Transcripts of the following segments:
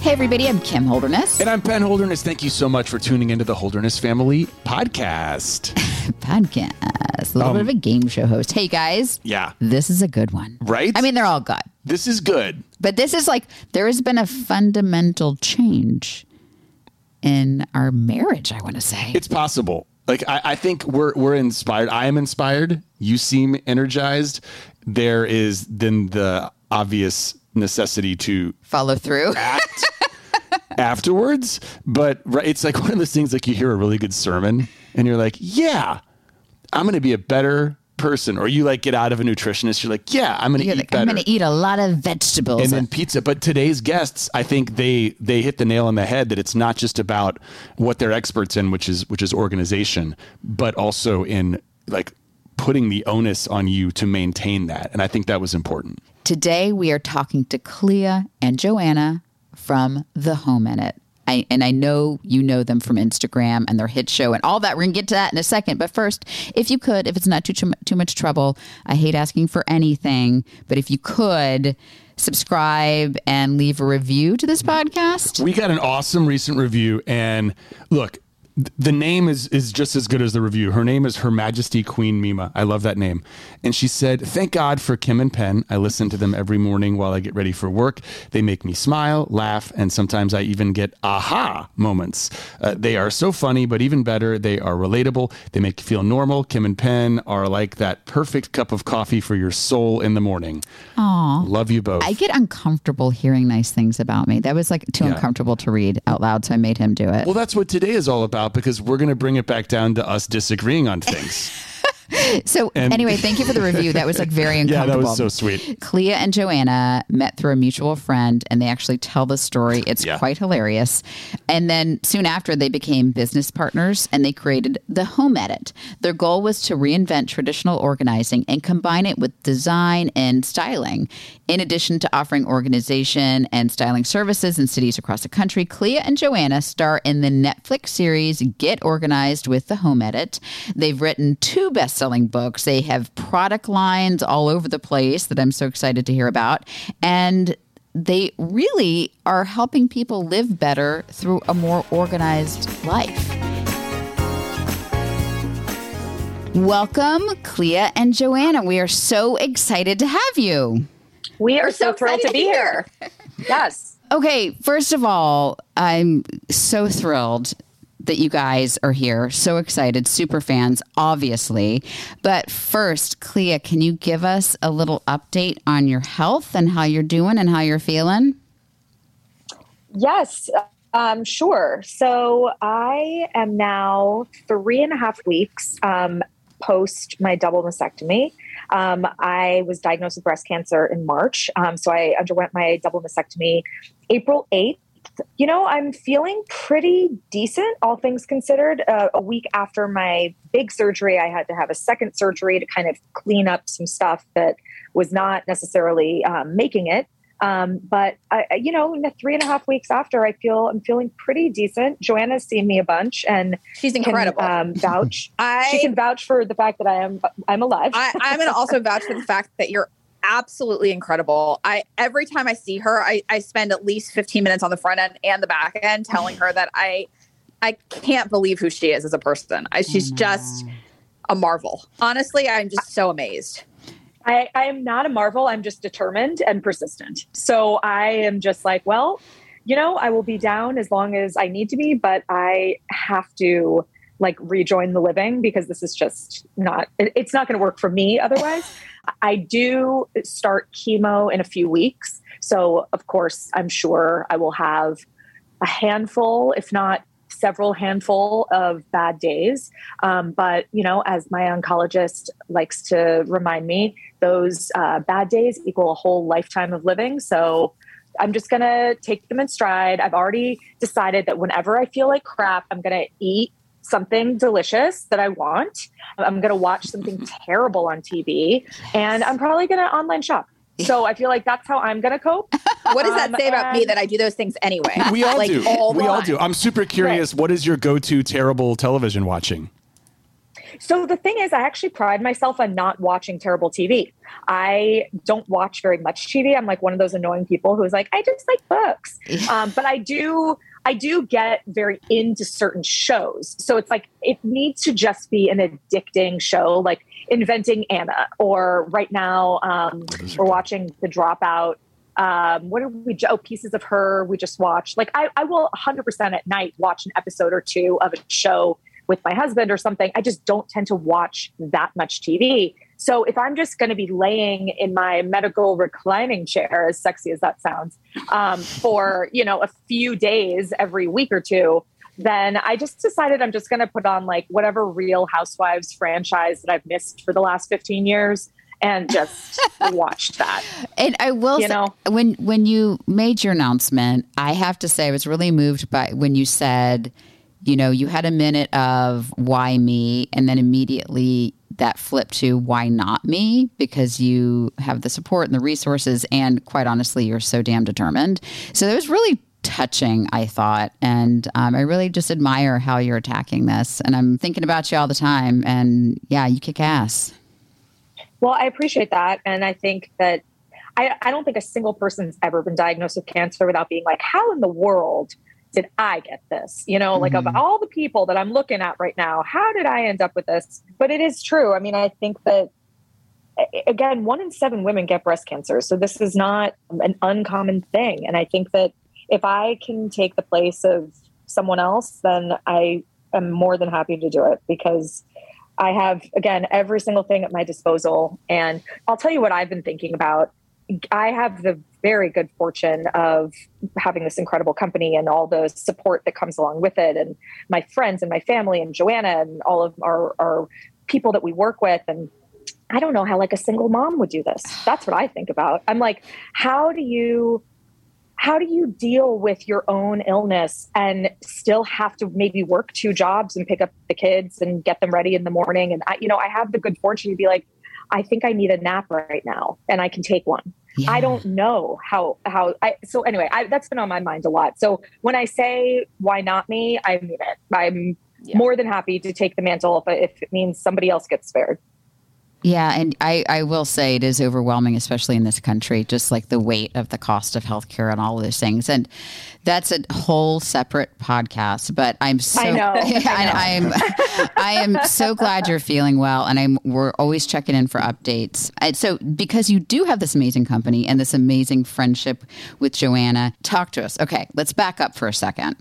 Hey, everybody, I'm Kim Holderness. And I'm Penn Holderness. Thank you so much for tuning into the Holderness Family podcast. Podcast. A little bit of a um, game show host. Hey, guys. Yeah. This is a good one. Right? I mean, they're all good. This is good. But this is like, there has been a fundamental change in our marriage, I want to say. It's possible. Like I, I think we're we're inspired. I am inspired. You seem energized. There is then the obvious necessity to Follow through. act afterwards. But right, it's like one of those things like you hear a really good sermon and you're like, yeah, I'm going to be a better person. Or you like get out of a nutritionist, you're like, yeah, I'm going to You're eat like, better. I'm going to eat a lot of vegetables. and then pizza. But today's guests, I think they they hit the nail on the head that it's not just about what they're experts in, which is which is organization, but also in like putting the onus on you to maintain that. And I think that was important. Today, we are talking to Clea and Joanna from The Home Edit. I, and I know you know them from Instagram and their hit show and all that. We're going to get to that in a second. But first, if you could, if it's not too, too, much trouble, I hate asking for anything, but if you could subscribe and leave a review to this podcast. We got an awesome recent review, and look, the name is is just as good as the review. Her name is Her Majesty Queen Mima. I love that name. And she said, "Thank God for Kim and Penn. I listen to them every morning while I get ready for work. They make me smile, laugh, and sometimes I even get aha moments. Uh, they are so funny, but even better, they are relatable. They make you feel normal. Kim and Penn are like that perfect cup of coffee for your soul in the morning. Aw. Love you both. I get uncomfortable hearing nice things about me. That was like too Yeah. uncomfortable to read out loud, so I made him do it. Well, that's what today is all about because we're going to bring it back down to us disagreeing on things. So And- anyway, thank you for the review. That was like very uncomfortable. yeah, that was so sweet. Clea and Joanna met through a mutual friend and they actually tell the story. It's Yeah. quite hilarious. And then soon after, they became business partners and they created the Home Edit. Their goal was to reinvent traditional organizing and combine it with design and styling. In addition to offering organization and styling services in cities across the country, Clea and Joanna star in the Netflix series Get Organized with the Home Edit. They've written two best selling books. They have product lines all over the place that I'm so excited to hear about. And they really are helping people live better through a more organized life. Welcome, Clea and Joanna. We are so excited to have you. We are so, thrilled to be here. yes. Okay, first of all, I'm so thrilled that you guys are here. So excited, super fans, obviously. But first, Clea, can you give us a little update on your health and how you're doing and how you're feeling? Yes. Um, sure. So I am now three and a half weeks um, post my double mastectomy. Um, I was diagnosed with breast cancer in March. Um, so I underwent my double mastectomy April 8th. You know, I'm feeling pretty decent, all things considered. Uh, a week after my big surgery, I had to have a second surgery to kind of clean up some stuff that was not necessarily um, making it. Um, but I, you know, in the three and a half weeks after, I feel I'm feeling pretty decent. Joanna's seen me a bunch, and she's incredible. Can, um, vouch. I, she can vouch for the fact that I am I'm alive. I, I'm going to also vouch for the fact that you're absolutely incredible. I every time I see her, I, I spend at least 15 minutes on the front end and the back end telling her that I I can't believe who she is as a person. I, she's mm. just a marvel. Honestly, I'm just so amazed. I, I am not a marvel. I'm just determined and persistent. So I am just like, well, you know, I will be down as long as I need to be, but I have to like rejoin the living because this is just not it's not going to work for me otherwise i do start chemo in a few weeks so of course i'm sure i will have a handful if not several handful of bad days. Um, but, you know, as my oncologist likes to remind me, those uh, bad days equal a whole lifetime of living. So I'm just going to take them in stride. I've already decided that whenever I feel like crap, I'm going to eat something delicious that I want. I'm going to watch something terrible on TV and I'm probably going to online shop. So I feel like that's how I'm going to cope. What does that um, say about me that I do those things anyway? We all like, do. All we all do. I'm super curious. Right. What is your go-to terrible television watching? So the thing is, I actually pride myself on not watching terrible TV. I don't watch very much TV. I'm like one of those annoying people who's like, I just like books. Um, but I do. I do get very into certain shows. So it's like it needs to just be an addicting show. Like Inventing Anna, or right now um, we're watching The Dropout. Um, what are we? Oh, Pieces of Her. We just watched. Like I, I will 100% at night watch an episode or two of a show with my husband or something. I just don't tend to watch that much TV. So if I'm just going to be laying in my medical reclining chair, as sexy as that sounds, um, for you know a few days every week or two, then I just decided I'm just going to put on like whatever Real Housewives franchise that I've missed for the last 15 years and just watched that. And I will you say, know when when you made your announcement, I have to say I was really moved by when you said, you know, you had a minute of why me and then immediately that flipped to why not me because you have the support and the resources and quite honestly you're so damn determined. So it was really touching, I thought. And um, I really just admire how you're attacking this. And I'm thinking about you all the time. And yeah, you kick ass. Well, I appreciate that. And I think that I, I don't think a single person's ever been diagnosed with cancer without being like, how in the world did I get this? You know, mm-hmm. like of mm-hmm. all the people that I'm looking at right now, how did I end up with this? But it is true. I mean, I think that again, one in seven women get breast cancer. So this is not an uncommon thing. And I think that if I can take the place of someone else, then I am more than happy to do it because I have, again, every single thing at my disposal. And I'll tell you what I've been thinking about. I have the very good fortune of having this incredible company and all the support that comes along with it, and my friends and my family, and Joanna, and all of our, our people that we work with. And I don't know how like a single mom would do this. That's what I think about. I'm like, how do you how do you deal with your own illness and still have to maybe work two jobs and pick up the kids and get them ready in the morning and I, you know i have the good fortune to be like i think i need a nap right now and i can take one. Yeah. i don't know how how i so anyway I, that's been on my mind a lot. So when i say why not me? I mean it. I'm yeah. more than happy to take the mantle if, if it means somebody else gets spared yeah, and I, I will say it is overwhelming, especially in this country, just like the weight of the cost of healthcare and all of those things. And that's a whole separate podcast. But I'm so I know, I am I am so glad you're feeling well, and I'm we're always checking in for updates. And so because you do have this amazing company and this amazing friendship with Joanna, talk to us. Okay, let's back up for a second.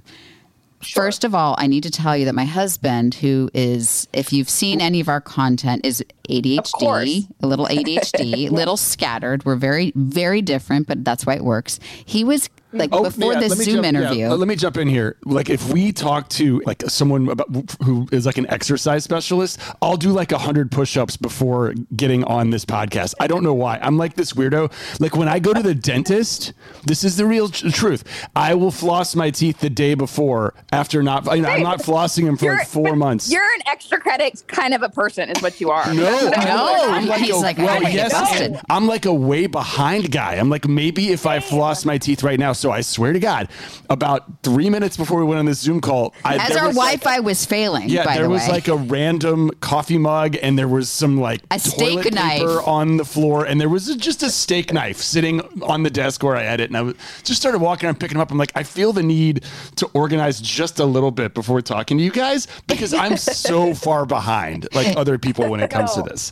Sure. First of all, I need to tell you that my husband, who is, if you've seen any of our content, is ADHD, a little ADHD, a little scattered. We're very, very different, but that's why it works. He was like Oh, before yeah, the let me Zoom jump- yeah, interview. Uh, let me jump in here. Like, if we talk to like someone about who is like an exercise specialist, I'll do like a hundred push-ups before getting on this podcast. I don't know why. I'm like this weirdo. Like when I go to the dentist, this is the real tr- truth. I will floss my teeth the day before after not. I, I'm not flossing them for You're- like four months. You're an extra credit kind of a person, is what you are. No, No, I'm like he's a, like, well, gotta yes, I'm like a way behind guy. I'm like maybe if I floss my teeth right now. So I swear to God, about three minutes before we went on this Zoom call, I, As our Wi-Fi was failing, yeah, by there the was way. like a random coffee mug, and there was some like A steak toilet knife. on the floor, and there was just a steak knife sitting on the desk where I had it, and I was, just started walking around picking them up. I'm like, I feel the need to organize just a little bit before talking to you guys because I'm so far behind like other people when it comes to this.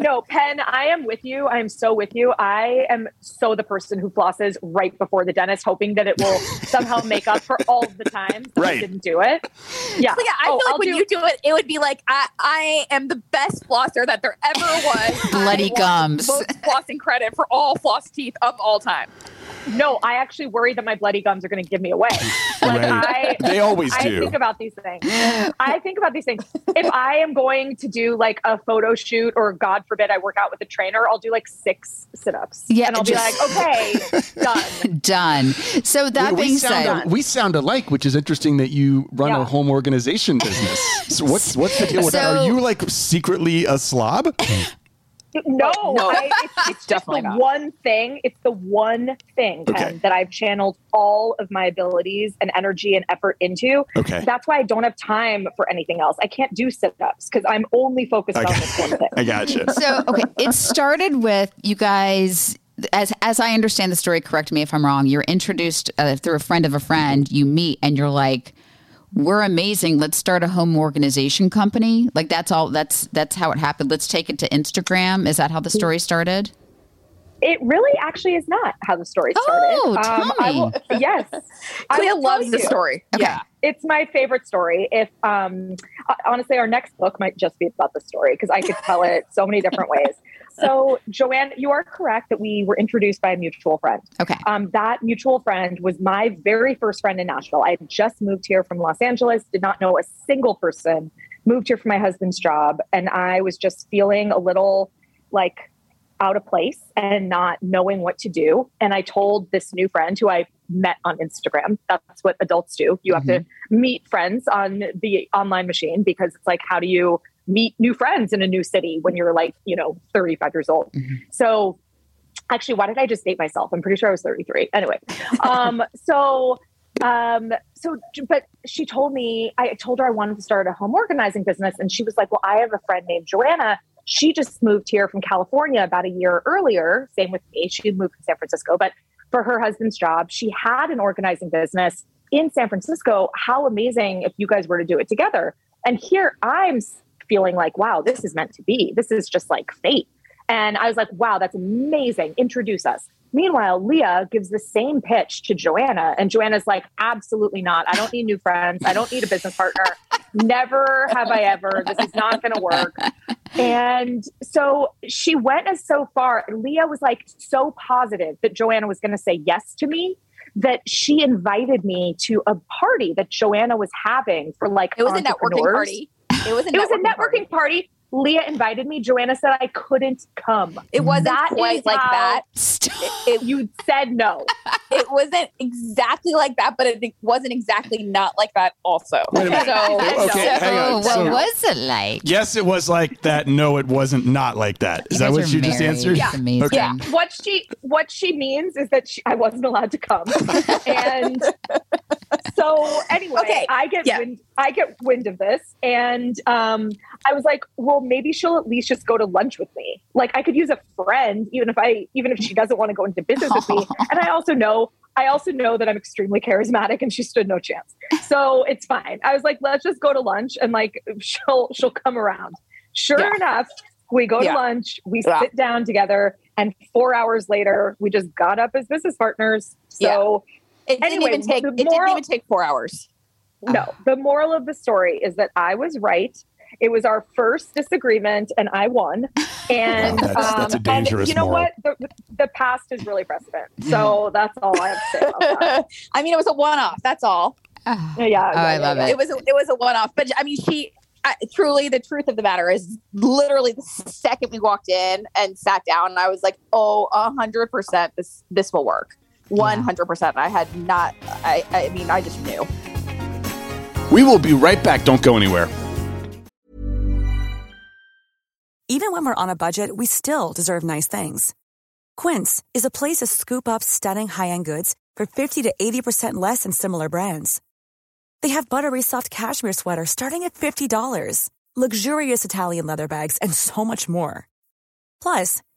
no, Penn, I am with you. I am so with you. I am so the person who flosses right before the dentist, hoping that it will somehow make up for all the times that Right. I didn't do it. Yeah. So yeah, I Oh, feel like I'll when do- you do it, it would be like I, I am the best flosser that there ever was. Bloody I gums. Most flossing credit for all floss teeth of all time. No, I actually worry that my bloody gums are going to give me away. Like Right. I, They always I do. think about these things. I think about these things. If I am going to do like a photo shoot, or God forbid, I work out with a trainer, I'll do like six sit-ups. Yeah, and I'll be like, okay, done. done. So that we, we being sound, said, we sound alike, which is interesting that you run a home organization business. so what's what's the deal with that? Are you like secretly a slob? No, No, I, it's, it's just definitely the not. one thing. It's the one thing Okay. Kim, that I've channeled all of my abilities and energy and effort into. Okay. That's why I don't have time for anything else. I can't do sit-ups because I'm only focused on Okay. this one thing. I gotcha. so okay, it started with you guys. As as I understand the story, correct me if I'm wrong. You're introduced uh, through a friend of a friend. You meet and you're like, "We're amazing. Let's start a home organization company." Like that's all. That's that's how it happened. Let's take it to Instagram. Is that how the story started? It really actually is not how the story started. Oh, I tell will, yes. I Clea loves the story. Yeah, it's my favorite story. If um, honestly, our next book might just be about the story because I could tell it so many different ways. So, Joanne, you are correct that we were introduced by a mutual friend. Okay. Um, that mutual friend was my very first friend in Nashville. I had just moved here from Los Angeles, did not know a single person, moved here for my husband's job, and I was just feeling a little like out of place and not knowing what to do. And I told this new friend who I met on Instagram. That's what adults do. You have to meet friends on the online machine because it's like, how do you meet new friends in a new city when you're like, you know, 35 years old? So actually, why did I just date myself? I'm pretty sure I was 33. Anyway, um, so um so but she told me i told her i wanted to start a home organizing business and she was like well i have a friend named joanna she just moved here from california about a year earlier same with me she moved from san francisco but for her husband's job she had an organizing business in san francisco how amazing if you guys were to do it together and here i'm feeling like wow this is meant to be this is just like fate and I was like, wow, that's amazing. Introduce us. Meanwhile, Leah gives the same pitch to Joanna, and Joanna's like, absolutely not. I don't need new friends. I don't need a business partner. Never have I ever. This is not going to work. And so she went as so far. Leah was like so positive that Joanna was going to say yes to me that she invited me to a party that Joanna was having for like It was a networking party. It was a It was a networking networking party. party. Leah invited me. Joanna said I couldn't come. It wasn't That quite like that. Stop. It, You said no. it wasn't exactly like that, but it wasn't exactly not like that also. Wait a. So, Okay, hang on. what So- was it like? Yes, it was like that. No, it wasn't not like that. Is that what are you just answered? It's amazing. Okay. Yeah. What she what she means is that she, I wasn't allowed to come. and so anyway, Okay, I get yeah. wind I get wind of this and um I was like, well, maybe she'll at least just go to lunch with me. Like I could use a friend even if I even if she doesn't want to go into business with me. And I also know I also know that I'm extremely charismatic and she stood no chance. So it's fine. I was like, let's just go to lunch and like she'll she'll come around. Sure Yeah. enough, we go Yeah. to lunch, we Yeah. sit down together, and four hours later, we just got up as business partners. So it didn't Anyway, even take the it didn't even take four hours. no, ah. the moral of the story is that I was right It was our first disagreement, and I won. And That's- that's um, a um, dangerous and you know moral. what? The, the past is really precedent. Mm. So that's all I have to say about that. I mean, it was a one-off. That's all. Oh, Yeah, yeah, oh, I love yeah. it. It was a, it was a one-off. But I mean, she I, truly the truth of the matter is literally the second we walked in and sat down, I was like, oh, a hundred percent, this this will work. One hundred percent. I had not. I I mean, I just knew. We will be right back. Don't go anywhere. Even when we're on a budget, we still deserve nice things. Quince is a place to scoop up stunning high-end goods for 50 to 80% less than similar brands. They have buttery soft cashmere sweaters starting at $50, luxurious Italian leather bags, and so much more. Plus,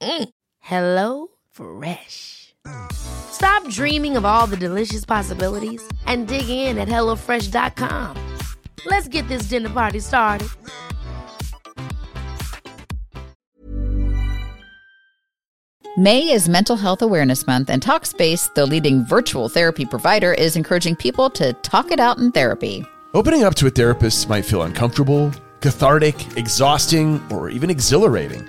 Mm. Hello Fresh. Stop dreaming of all the delicious possibilities and dig in at HelloFresh.com. Let's get this dinner party started. May is Mental Health Awareness Month, and Talkspace, the leading virtual therapy provider, is encouraging people to talk it out in therapy. Opening up to a therapist might feel uncomfortable, cathartic, exhausting, or even exhilarating.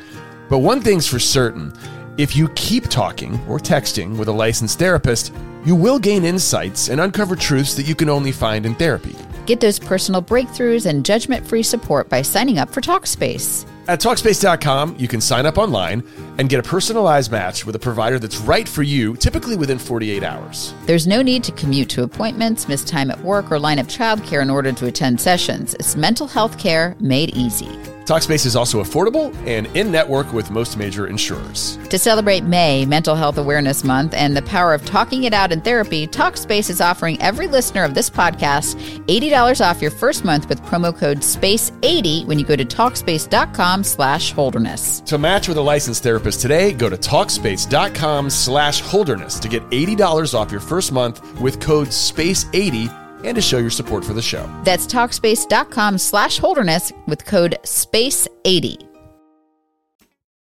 But one thing's for certain if you keep talking or texting with a licensed therapist, you will gain insights and uncover truths that you can only find in therapy. Get those personal breakthroughs and judgment free support by signing up for Talkspace. At Talkspace.com, you can sign up online and get a personalized match with a provider that's right for you, typically within 48 hours. There's no need to commute to appointments, miss time at work, or line up childcare in order to attend sessions. It's mental health care made easy. Talkspace is also affordable and in network with most major insurers. To celebrate May, Mental Health Awareness Month, and the power of talking it out in therapy, Talkspace is offering every listener of this podcast $80 off your first month with promo code SPACE80 when you go to Talkspace.com slash Holderness. To match with a licensed therapist today, go to Talkspace.com slash Holderness to get $80 off your first month with code SPACE80 and to show your support for the show. That's Talkspace.com slash Holderness with code SPACE80.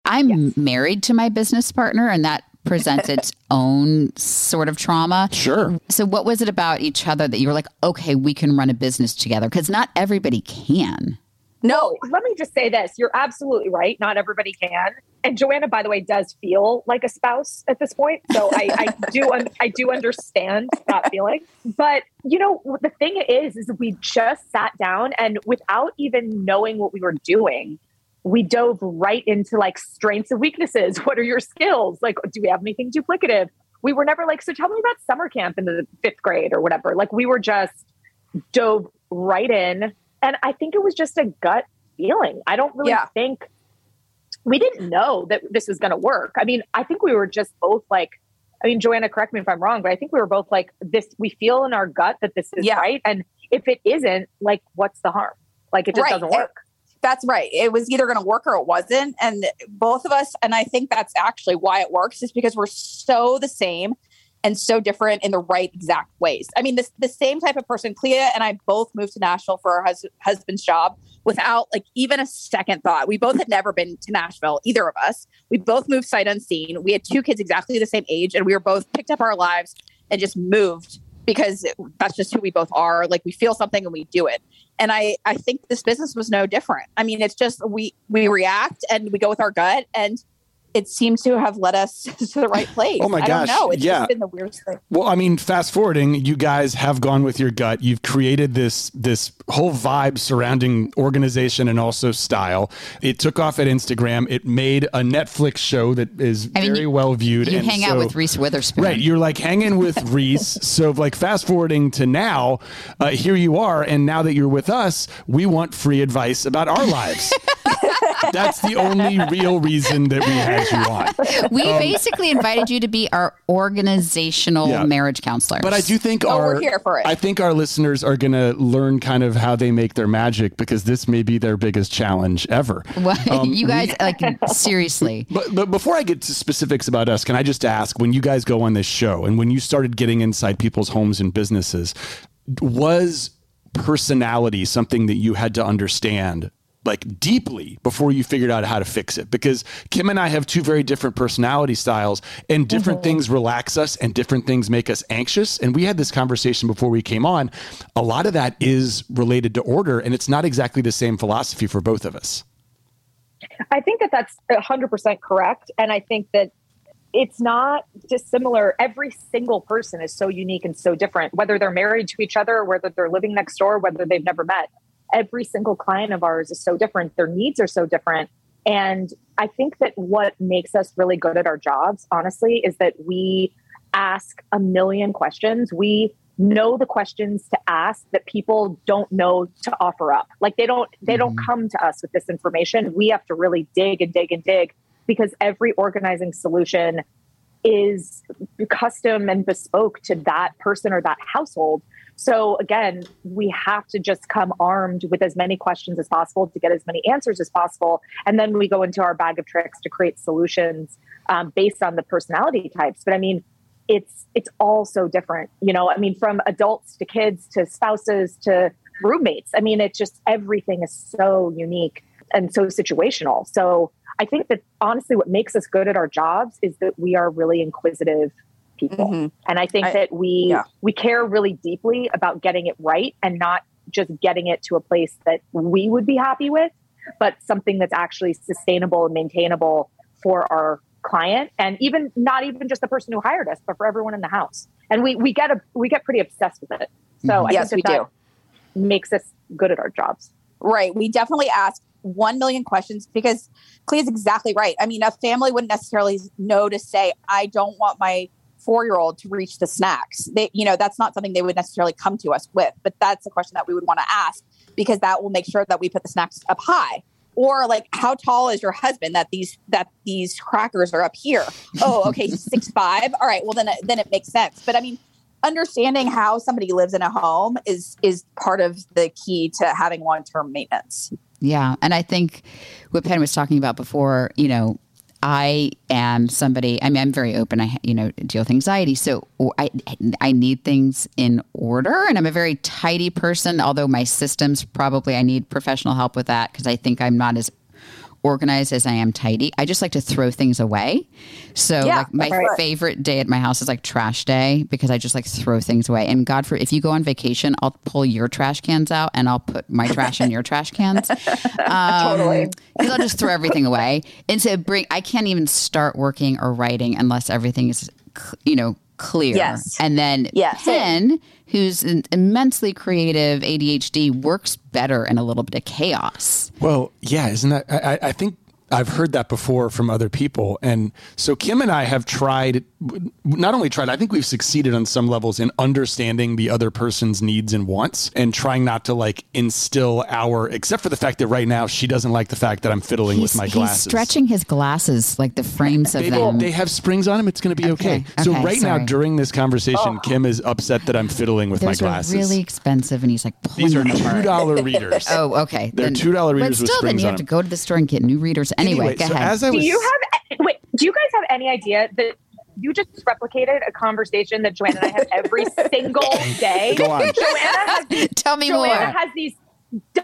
I'm married to my business partner, and that presents its own sort of trauma. Sure. So, what was it about each other that you were like, okay, we can run a business together? Because not everybody can. No, oh, Let me just say this. You're absolutely right. Not everybody can. And Joanna, by the way, does feel like a spouse at this point. So I, I do un- I do understand that feeling. But you know, the thing is, is we just sat down and without even knowing what we were doing, we dove right into like strengths and weaknesses. What are your skills? Like, do we have anything duplicative? We were never like, so tell me about summer camp in the fifth grade or whatever. Like we were just dove right in. And I think it was just a gut feeling. I don't really Yeah. think we didn't know that this was going to work. I mean, I think we were just both like, I mean, Joanna, correct me if I'm wrong, but I think we were both like, this, we feel in our gut that this is Yeah. right. And if it isn't, like, what's the harm? Like, it just Right. doesn't work. that's right. It was either going to work or it wasn't. And both of us, and I think that's actually why it works, is because we're so the same and so different in the right exact ways. I mean, this the same type of person, Clea and I both moved to Nashville for our hus- husband's job without like even a second thought. We both had never been to Nashville, either of us. We both moved sight unseen. We had two kids exactly the same age, and we were both picked up our lives and just moved because that's just who we both are. Like we feel something and we do it. And I, I think this business was no different. I mean, it's just we we react and we go with our gut, and it seems to have led us to the right place. Oh my I gosh, don't know. It's yeah. just been the weirdest thing. Well, I mean, fast forwarding, you guys have gone with your gut. You've created this this whole vibe surrounding organization and also style. It took off at Instagram. It made a Netflix show that is I mean, very you- well viewed. You and hang out with Reese Witherspoon. Right, you're like hanging with Reese. so, like, fast forwarding to now, uh, here you are, and now that you're with us, we want free advice about our lives. That's the only real reason that we had you on. We basically invited you to be our organizational Yeah. marriage counselor. But I do think Oh, our we're here for it. I think our listeners are going to learn kind of how they make their magic because this may be their biggest challenge ever. Well, Um, you guys, like, seriously. But, but before I get to specifics about us, can I just ask when you guys go on this show and when you started getting inside people's homes and businesses, was personality something that you had to understand like deeply before you figured out how to fix it? Because Kim and I have two very different personality styles and different mm-hmm. things relax us and different things make us anxious. And we had this conversation before we came on. A lot of that is related to order and it's not exactly the same philosophy for both of us. I think that that's 100% correct. And I think that it's not dissimilar. Every single person is so unique and so different, whether they're married to each other, whether they're living next door, whether they've never met. Every single client of ours is so different. Their needs are so different. And I think that what makes us really good at our jobs, honestly, is that we ask a million questions. We know the questions to ask that people don't know to offer up. Like they don't they don't mm-hmm. come to us with this information. We have to really dig and dig and dig because every organizing solution is custom and bespoke to that person or that household. So again, we have to just come armed with as many questions as possible to get as many answers as possible, and then we go into our bag of tricks to create solutions um, based on the personality types. But I mean, it's it's all so different, you know. I mean, from adults to kids to spouses to roommates. I mean, it's just everything is so unique and so situational. So I think that honestly, what makes us good at our jobs is that we are really inquisitive people, Mhm. and I think I- that we yeah. we care really deeply about getting it right and not just getting it to a place that we would be happy with, but something that's actually sustainable and maintainable for our client and even not even just the person who hired us, but for everyone in the house. And we we get a we get pretty obsessed with it. So I Yes, think we that that makes us good at our jobs. Right. We definitely ask 1 million questions because Clea is exactly right. I mean, a family wouldn't necessarily know to say, I don't want my four year old to reach the snacks. They, you know, that's not something they would necessarily come to us with, but that's a question that we would want to ask because that will make sure that we put the snacks up high. Or like, how tall is your husband that these that these crackers are up here? Oh, okay, six five. All right, well then then it makes sense. But I mean, understanding how somebody lives in a home is is part of the key to having long term maintenance. Yeah. And I think what Penn was talking about before, you know, I am somebody, I mean, I'm very open. I, you know, deal with anxiety. So I, I need things in order and I'm a very tidy person, although my systems probably, I need professional help with that because I think I'm not as organized as I am tidy. I just like to throw things away. So Yeah, like my right. favorite day at my house is like trash day because I just like throw things away. And God for if you go on vacation, I'll pull your trash cans out and I'll put my trash in your trash cans. Um, Totally. Because I'll just throw everything away. And so bring I can't even start working or writing unless everything is you know clear. Yes. And then Yeah, same. Penn, who's an immensely creative ADHD, works better in a little bit of chaos. Well, yeah, isn't that? I, I- I think I've heard that before from other people, and so Kim and I have tried. Not only tried, I think we've succeeded on some levels in understanding the other person's needs and wants, and trying not to like instill our. Except for the fact that right now she doesn't like the fact that I'm fiddling with my glasses. He's stretching his glasses like the frames of They, them. they have springs on them. It's going to be okay. Okay, So okay, right now during this conversation, oh. Kim is upset that I'm fiddling with Those my are glasses. really expensive, and he's like These are $2 readers. Oh, okay. They're Then- $2 readers But with still, then springs you on have to go to the store and get new readers. Anyway, Anyway, go so ahead. as I was, Do you have wait? Do you guys have any idea that you just replicated a conversation that Joanna and I have every single day? Go on. Joanna has Tell me Joanna more. has these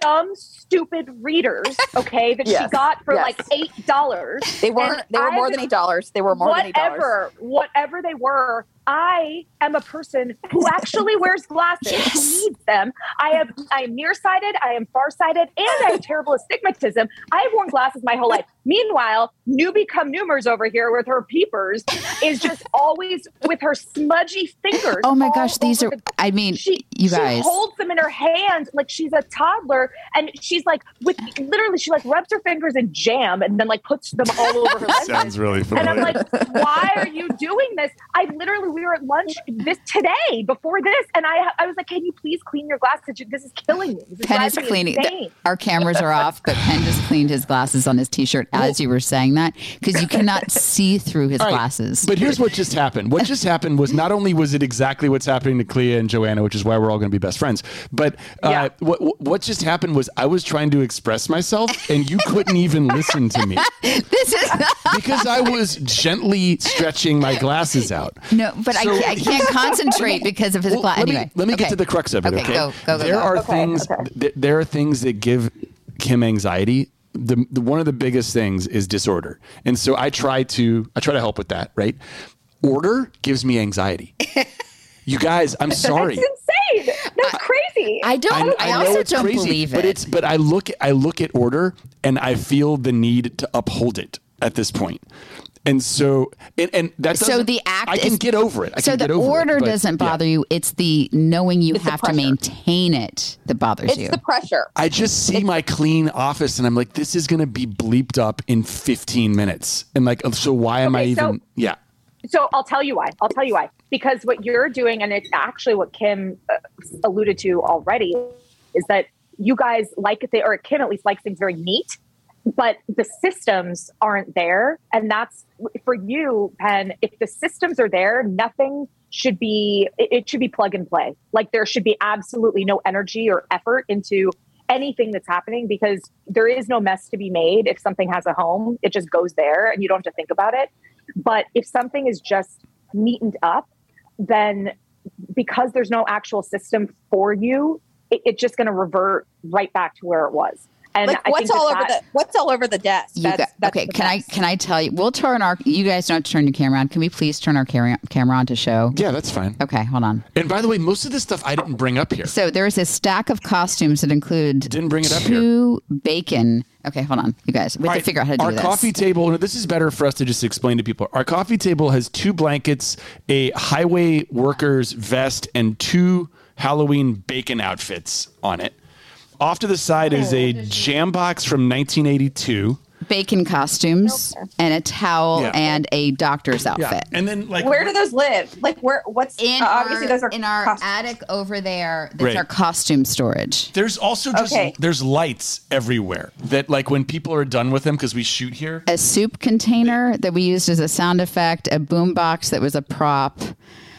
dumb, stupid readers. Okay, that Yes. she got for Yes. like eight dollars. They weren't. They were more than eight dollars. They were more than eight dollars. whatever, whatever they were. I am a person who actually wears glasses, who needs them. I have, I am nearsighted, I am farsighted, and I have terrible astigmatism. I have worn glasses my whole life. Meanwhile, newbie come numers over here with her peepers is just always with her smudgy fingers. Oh my gosh, these are. the I mean, she you she guys. holds them in her hand like she's a toddler and she's like with literally she like rubs her fingers in jam and then like puts them all over her lenses. sounds really funny. and. I'm like, why are you doing this? I literally we were at lunch this today before this, and I I was like, "Can you please clean your glasses? This is killing me." This is Penn is cleaning. insane." Our cameras are off, but Penn just cleaned his glasses on his t-shirt as you were saying that because you cannot see through his All right, glasses. But here's what just happened. What just happened was not only was it exactly what's happening to Clea and Joanna, which is why we're all going to be best friends, but uh, Yeah. what what just happened was I was trying to express myself and you couldn't even listen to me this is because I was gently stretching my glasses out. no, but I, So- can't, I can't concentrate because of his Well, glasses. let Anyway, me let me get to the crux of it. Okay, Okay, go, go, go, there go. are Okay, things. okay. th- there are things that give Kim anxiety. The, the one of the biggest things is disorder, and so I try to I try to help with that. Right, order gives me anxiety. you guys, I'm sorry. That's insane. That's crazy. I don't. I, I know also it's don't crazy, believe it. but it's but I look I look at order and I feel the need to uphold it at this point. And so and, and that so the act I can is, get over it. I so can the get over it, order but- doesn't yeah. bother you. It's the knowing you It's have to maintain it that bothers It's you. It's the pressure. I just see my clean office and I'm like, this is going to be bleeped up in 15 minutes. And like, so why am I Okay, so- even? yeah. So I'll tell you why. I'll tell you why. Because what you're doing, and it's actually what Kim uh, alluded to already, is that you guys like it, or Kim at least likes things very neat, but the systems aren't there. And that's for you, Penn. If the systems are there, nothing should be, it, it should be plug and play. Like there should be absolutely no energy or effort into anything that's happening because there is no mess to be made if something has a home. It just goes there and you don't have to think about it. But if something is just neatened up, then because there's no actual system for you, it, it's just going to revert right back to where it was. And Like I what's think all that over that- the what's all over the desk? That's, got- that's okay, the can I can I tell you? We'll turn our. You guys don't have to turn your camera on. Can we please turn our camera camera on to show? Yeah, that's fine. Okay, hold on. And by the way, most of this stuff I didn't bring up here. So there is a stack of costumes that include Didn't bring it up here. two bacon. Okay, hold on, you guys. We have All to right, figure out how to our do this. coffee table. This is better for us to just explain to people. Our coffee table has two blankets, a highway worker's vest, and two Halloween bacon outfits on it. Off to the side is a jam box from 1982. bacon costumes and a towel Yeah. and a doctor's outfit. and then like Where do those live? Like where? What's In uh, obviously our, those are in our cost- attic over there. that's Right. our costume storage. There's also just Okay. there's lights everywhere that like when people are done with them because we shoot here. A soup container that we used as a sound effect. A boom box that was a prop.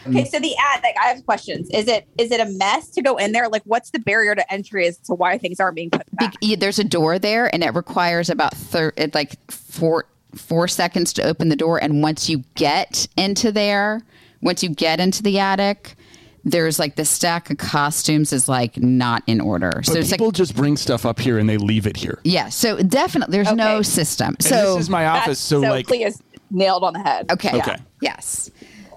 Okay, mm. so the attic. I have questions. Is it is it a mess to go in there? Like, what's the barrier to entry as to why things aren't being put back? yeah, there's a door there, and it requires about thir- like four four seconds to open the door. And once you get into there, once you get into the attic, there's like the stack of costumes is like not in order. so But it's people like just bring stuff up here and they leave it here. yeah. So definitely, there's no Okay. system. And So this is my office, so, like Clea's nailed on the head. okay, Okay. yes.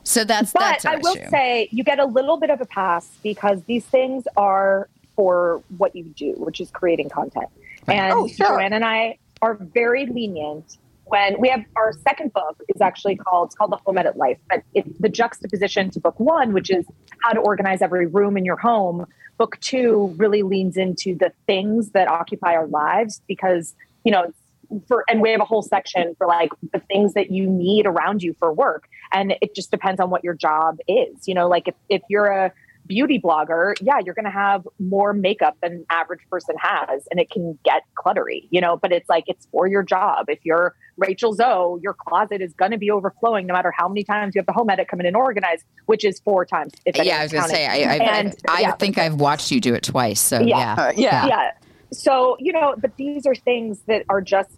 So that's But that's I will issue. say you get a little bit of a pass because these things are for what you do, which is creating content. And Oh, sure. Joanna and I are very lenient when we have our second book is actually called it's called the home edit life but it's the juxtaposition to book one which is how to organize every room in your home book two really leans into the things that occupy our lives because you know for and we have a whole section for like the things that you need around you for work and it just depends on what your job is you know like if, if you're a beauty blogger yeah you're going to have more makeup than an average person has and it can get cluttery you know but it's like it's for your job if you're rachel zoe your closet is going to be overflowing no matter how many times you have the home edit come in and organize which is four times if yeah, I was gonna say. I I, And, I, I yeah. think I've watched you do it twice. So Yeah. yeah, Uh, yeah. yeah. So, you know, but these are things that are just,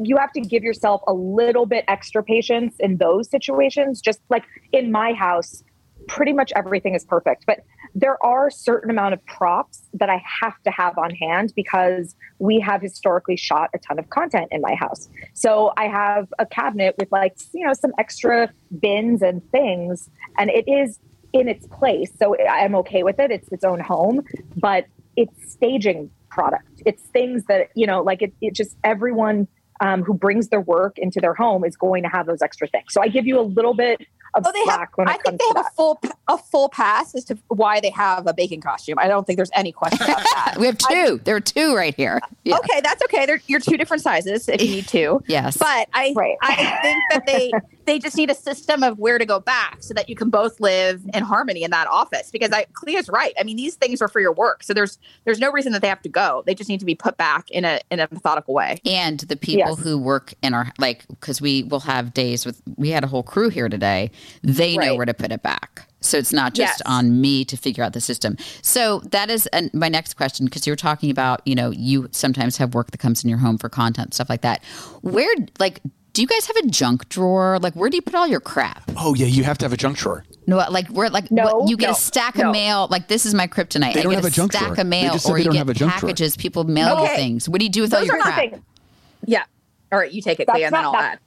you have to give yourself a little bit extra patience in those situations. Just like in my house, pretty much everything is perfect. But there are certain amount of props that I have to have on hand because we have historically shot a ton of content in my house. So I have a cabinet with like, you know, some extra bins and things. And it is in its place. So I'm okay with it. It's its own home, but it's staging product. It's things that, you know, like it, it just everyone um, who brings their work into their home is going to have those extra things. So I give you a little bit of Oh, they have. I think they have that. a full a full pass as to why they have a bacon costume. I don't think there's any question about that. We have two. there are two right here. Yeah. Okay, that's okay. They're, you're two different sizes if you need to. Yes. But I Right. I think that they they just need a system of where to go back so that you can both live in harmony in that office. Because I Clea's right. I mean, these things are for your work, so there's there's no reason that they have to go. They just need to be put back in a in a methodical way. and the people Yes. who work in our like because we will have days with we had a whole crew here today they know where to put it back so it's not just Yes. on me to figure out the system so that is an, my next question because you were talking about you know you sometimes have work that comes in your home for content stuff like that where like do you guys have a junk drawer like where do you put all your crap Oh yeah, you have to have a junk drawer. no like where like No, what, you get no, a stack no. of mail like this is my kryptonite They don't get have a junk stack drawer. of mail or you get have a junk drawer. packages people mail you things what do you do with all your are crap nothing. Yeah. All right, you take it, That's Clea, and then not- I'll that- add.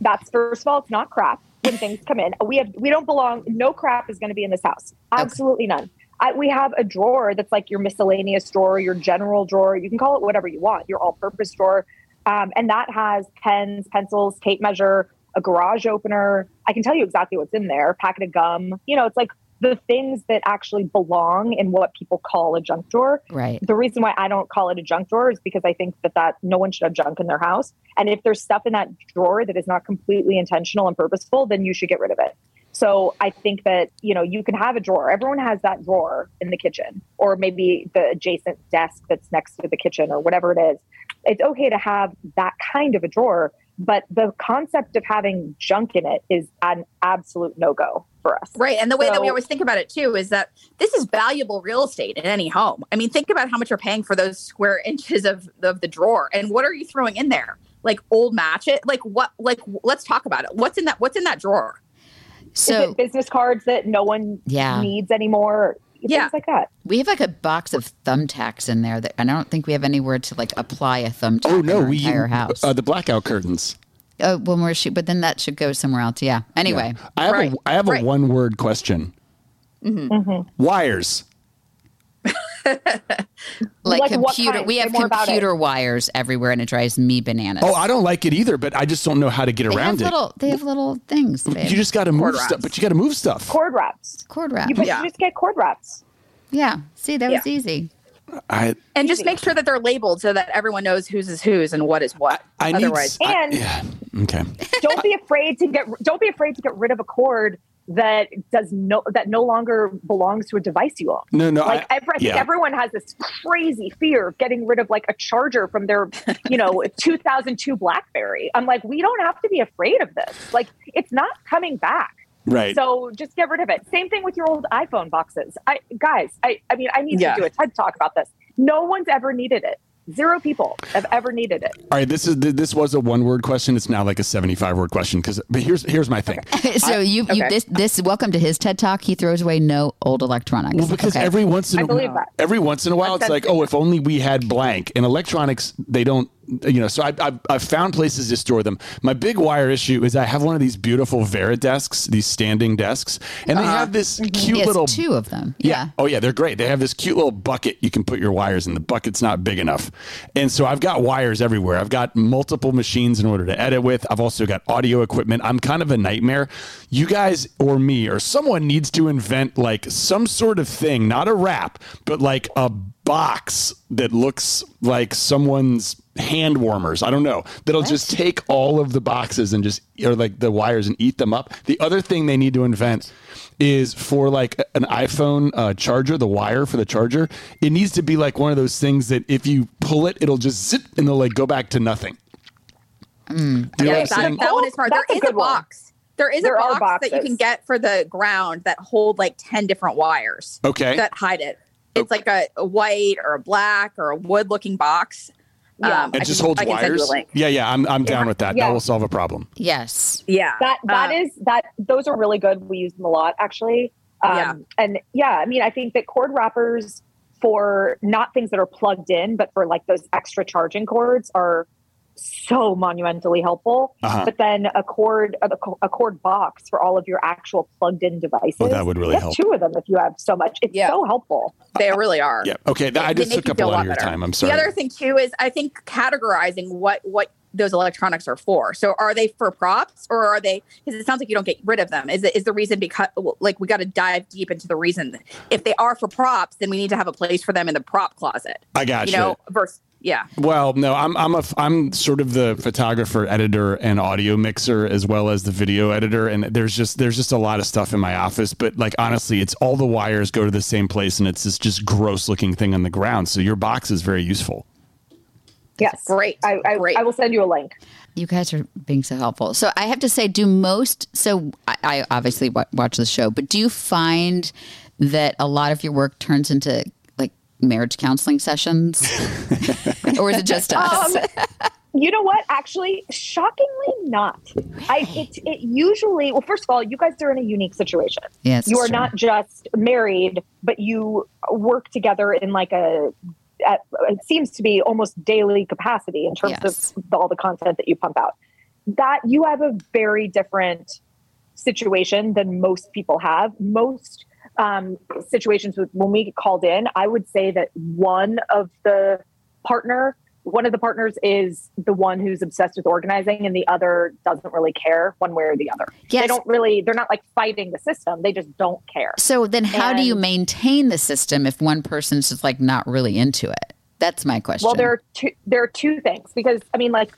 That's first of all, it's not crap when things come in. We have we don't belong. No crap is going to be in this house. Absolutely none. I, we have a drawer that's like your miscellaneous drawer, your general drawer. You can call it whatever you want. Your all-purpose drawer, um, and that has pens, pencils, tape measure, a garage opener. I can tell you exactly what's in there. A packet of gum. You know, it's like the things that actually belong in what people call a junk drawer right the reason why I don't call it a junk drawer is because I think that that no one should have junk in their house. And if there's stuff in that drawer that is not completely intentional and purposeful, then you should get rid of it. So I think that you know you can have a drawer. Everyone has that drawer in the kitchen, or maybe the adjacent desk that's next to the kitchen, or whatever it is. It's okay to have that kind of a drawer, but the concept of having junk in it is an absolute no go for us. Right. And the way that we always think about it too is that this is valuable real estate in any home. I mean, think about how much you're paying for those square inches of, of the drawer. And what are you throwing in there? Like old match it? Like what like let's talk about it. What's in that what's in that drawer? Is so it business cards that no one Yeah. needs anymore? Things Yeah. like that. We have like a box of thumbtacks in there that and I don't think we have anywhere to like apply a thumbtack Oh no, in our we entire house. uh, the blackout curtains. oh, when we're shoot, but then that should go somewhere else. Yeah. Anyway, I have Right, a I have right. a one word question. Wires. like, Like computer, we have more about it. computer wires everywhere, and it drives me bananas. Oh, I don't like it either, but I just don't know how to get they around have it. little, they have little things. Babe. you just got to move stuff, but you got to move stuff. cord wraps. cord wraps. You, Yeah. you just get cord wraps. Yeah. See, that was easy. I And just make sure that they're labeled so that everyone knows whose is whose and what is what. I need. Otherwise, I- And- yeah. Okay. Don't be afraid to get. Don't be afraid to get rid of a cord that does no that no longer belongs to a device you own. No, no. Like I, every, I think yeah. everyone has this crazy fear of getting rid of like a charger from their, you know, 2002 BlackBerry. I'm like, we don't have to be afraid of this. Like, it's not coming back. right. So just get rid of it. Same thing with your old iPhone boxes. I guys, I, I mean, I need Yeah. to do a TED talk about this. No one's ever needed it. Zero people have ever needed it. All right. This is this was a one word question. It's now like a seventy five word question. Because but here's here's my thing. so you, you okay. this this welcome to his TED talk. He throws away no old electronics. Well, because Okay. every once in a, believe that. every once in a while, it's like, oh, if only we had blank. And electronics, they don't, you know. So I, I, I've found places to store them. My big wire issue is I have one of these beautiful Varidesks, these standing desks, and they have uh-huh. this mm-hmm. cute he has little. two of them. Yeah. Yeah. Oh, yeah. They're great. They have this cute little bucket you can put your wires in. The bucket's not big enough. And so I've got wires everywhere. I've got multiple machines in order to edit with. I've also got audio equipment. I'm kind of a nightmare. You guys or me or someone needs to invent like some sort of thing, not a wrap, but like a box that looks like someone's hand warmers. I don't know. That'll just take all of the boxes and just or like the wires and eat them up. The other thing they need to invent is for like an iPhone uh, charger, the wire for the charger. It needs to be like one of those things that if you pull it, it'll just zip and they'll like go back to nothing. Do you know that, that one is smart. That's There a is a good one. box. There is There a are box that you can get for the ground that hold like 10 different wires Okay. that hide it. It's like a, a white or a black or a wood looking box. Yeah. Um, It just can- holds I can send you a wires. Yeah, yeah, I'm I'm down with that. Yeah. That will solve a problem. Yes. Yeah. That that Uh, is that those are really good. We use them a lot actually. Um, Yeah. And yeah, I mean, I think that cord wrappers for not things that are plugged in, but for like those extra charging cords are so monumentally helpful. Uh-huh. But then a cord a, a cord box for all of your actual plugged in devices. Oh, that would really Get help. Two of them if you have so much. It's Yeah. so helpful. They really are. Yeah. Okay. That, I just took up a feel lot of your better. time. I'm sorry. The other thing too is I think categorizing what what those electronics are for. So are they for props or are they because it sounds like you don't get rid of them. Is it is the reason because like we got to dive deep into the reason if they are for props then we need to have a place for them in the prop closet. I got you. know, versus yeah. Well, no, I'm I'm a I'm sort of the photographer, editor, and audio mixer as well as the video editor, and there's just there's just a lot of stuff in my office. But like honestly, it's all the wires go to the same place, and it's this just gross looking thing on the ground. So your box is very useful. Yes, great. I, I, great. I will send you a link. You guys are being so helpful. So I have to say, do most? So I, I obviously watch the show, but do you find that a lot of your work turns into marriage counseling sessions? or is it just us? Um, you know what? Actually, shockingly not. I it, it usually well, first of all, you guys are in a unique situation. Yes, you are true. not just married, but you work together in like a. At, it seems to be almost daily capacity in terms yes. of all the content that you pump out. That you have a very different situation than most people have. Most um, situations with when we get called in, I would say that one of the partner, one of the partners is the one who's obsessed with organizing, and the other doesn't really care one way or the other. Yes. They don't really. They're not like fighting the system. They just don't care. So then, how and, do you maintain the system if one person's just like not really into it? That's my question. Well, there are two. There are two things because I mean, like,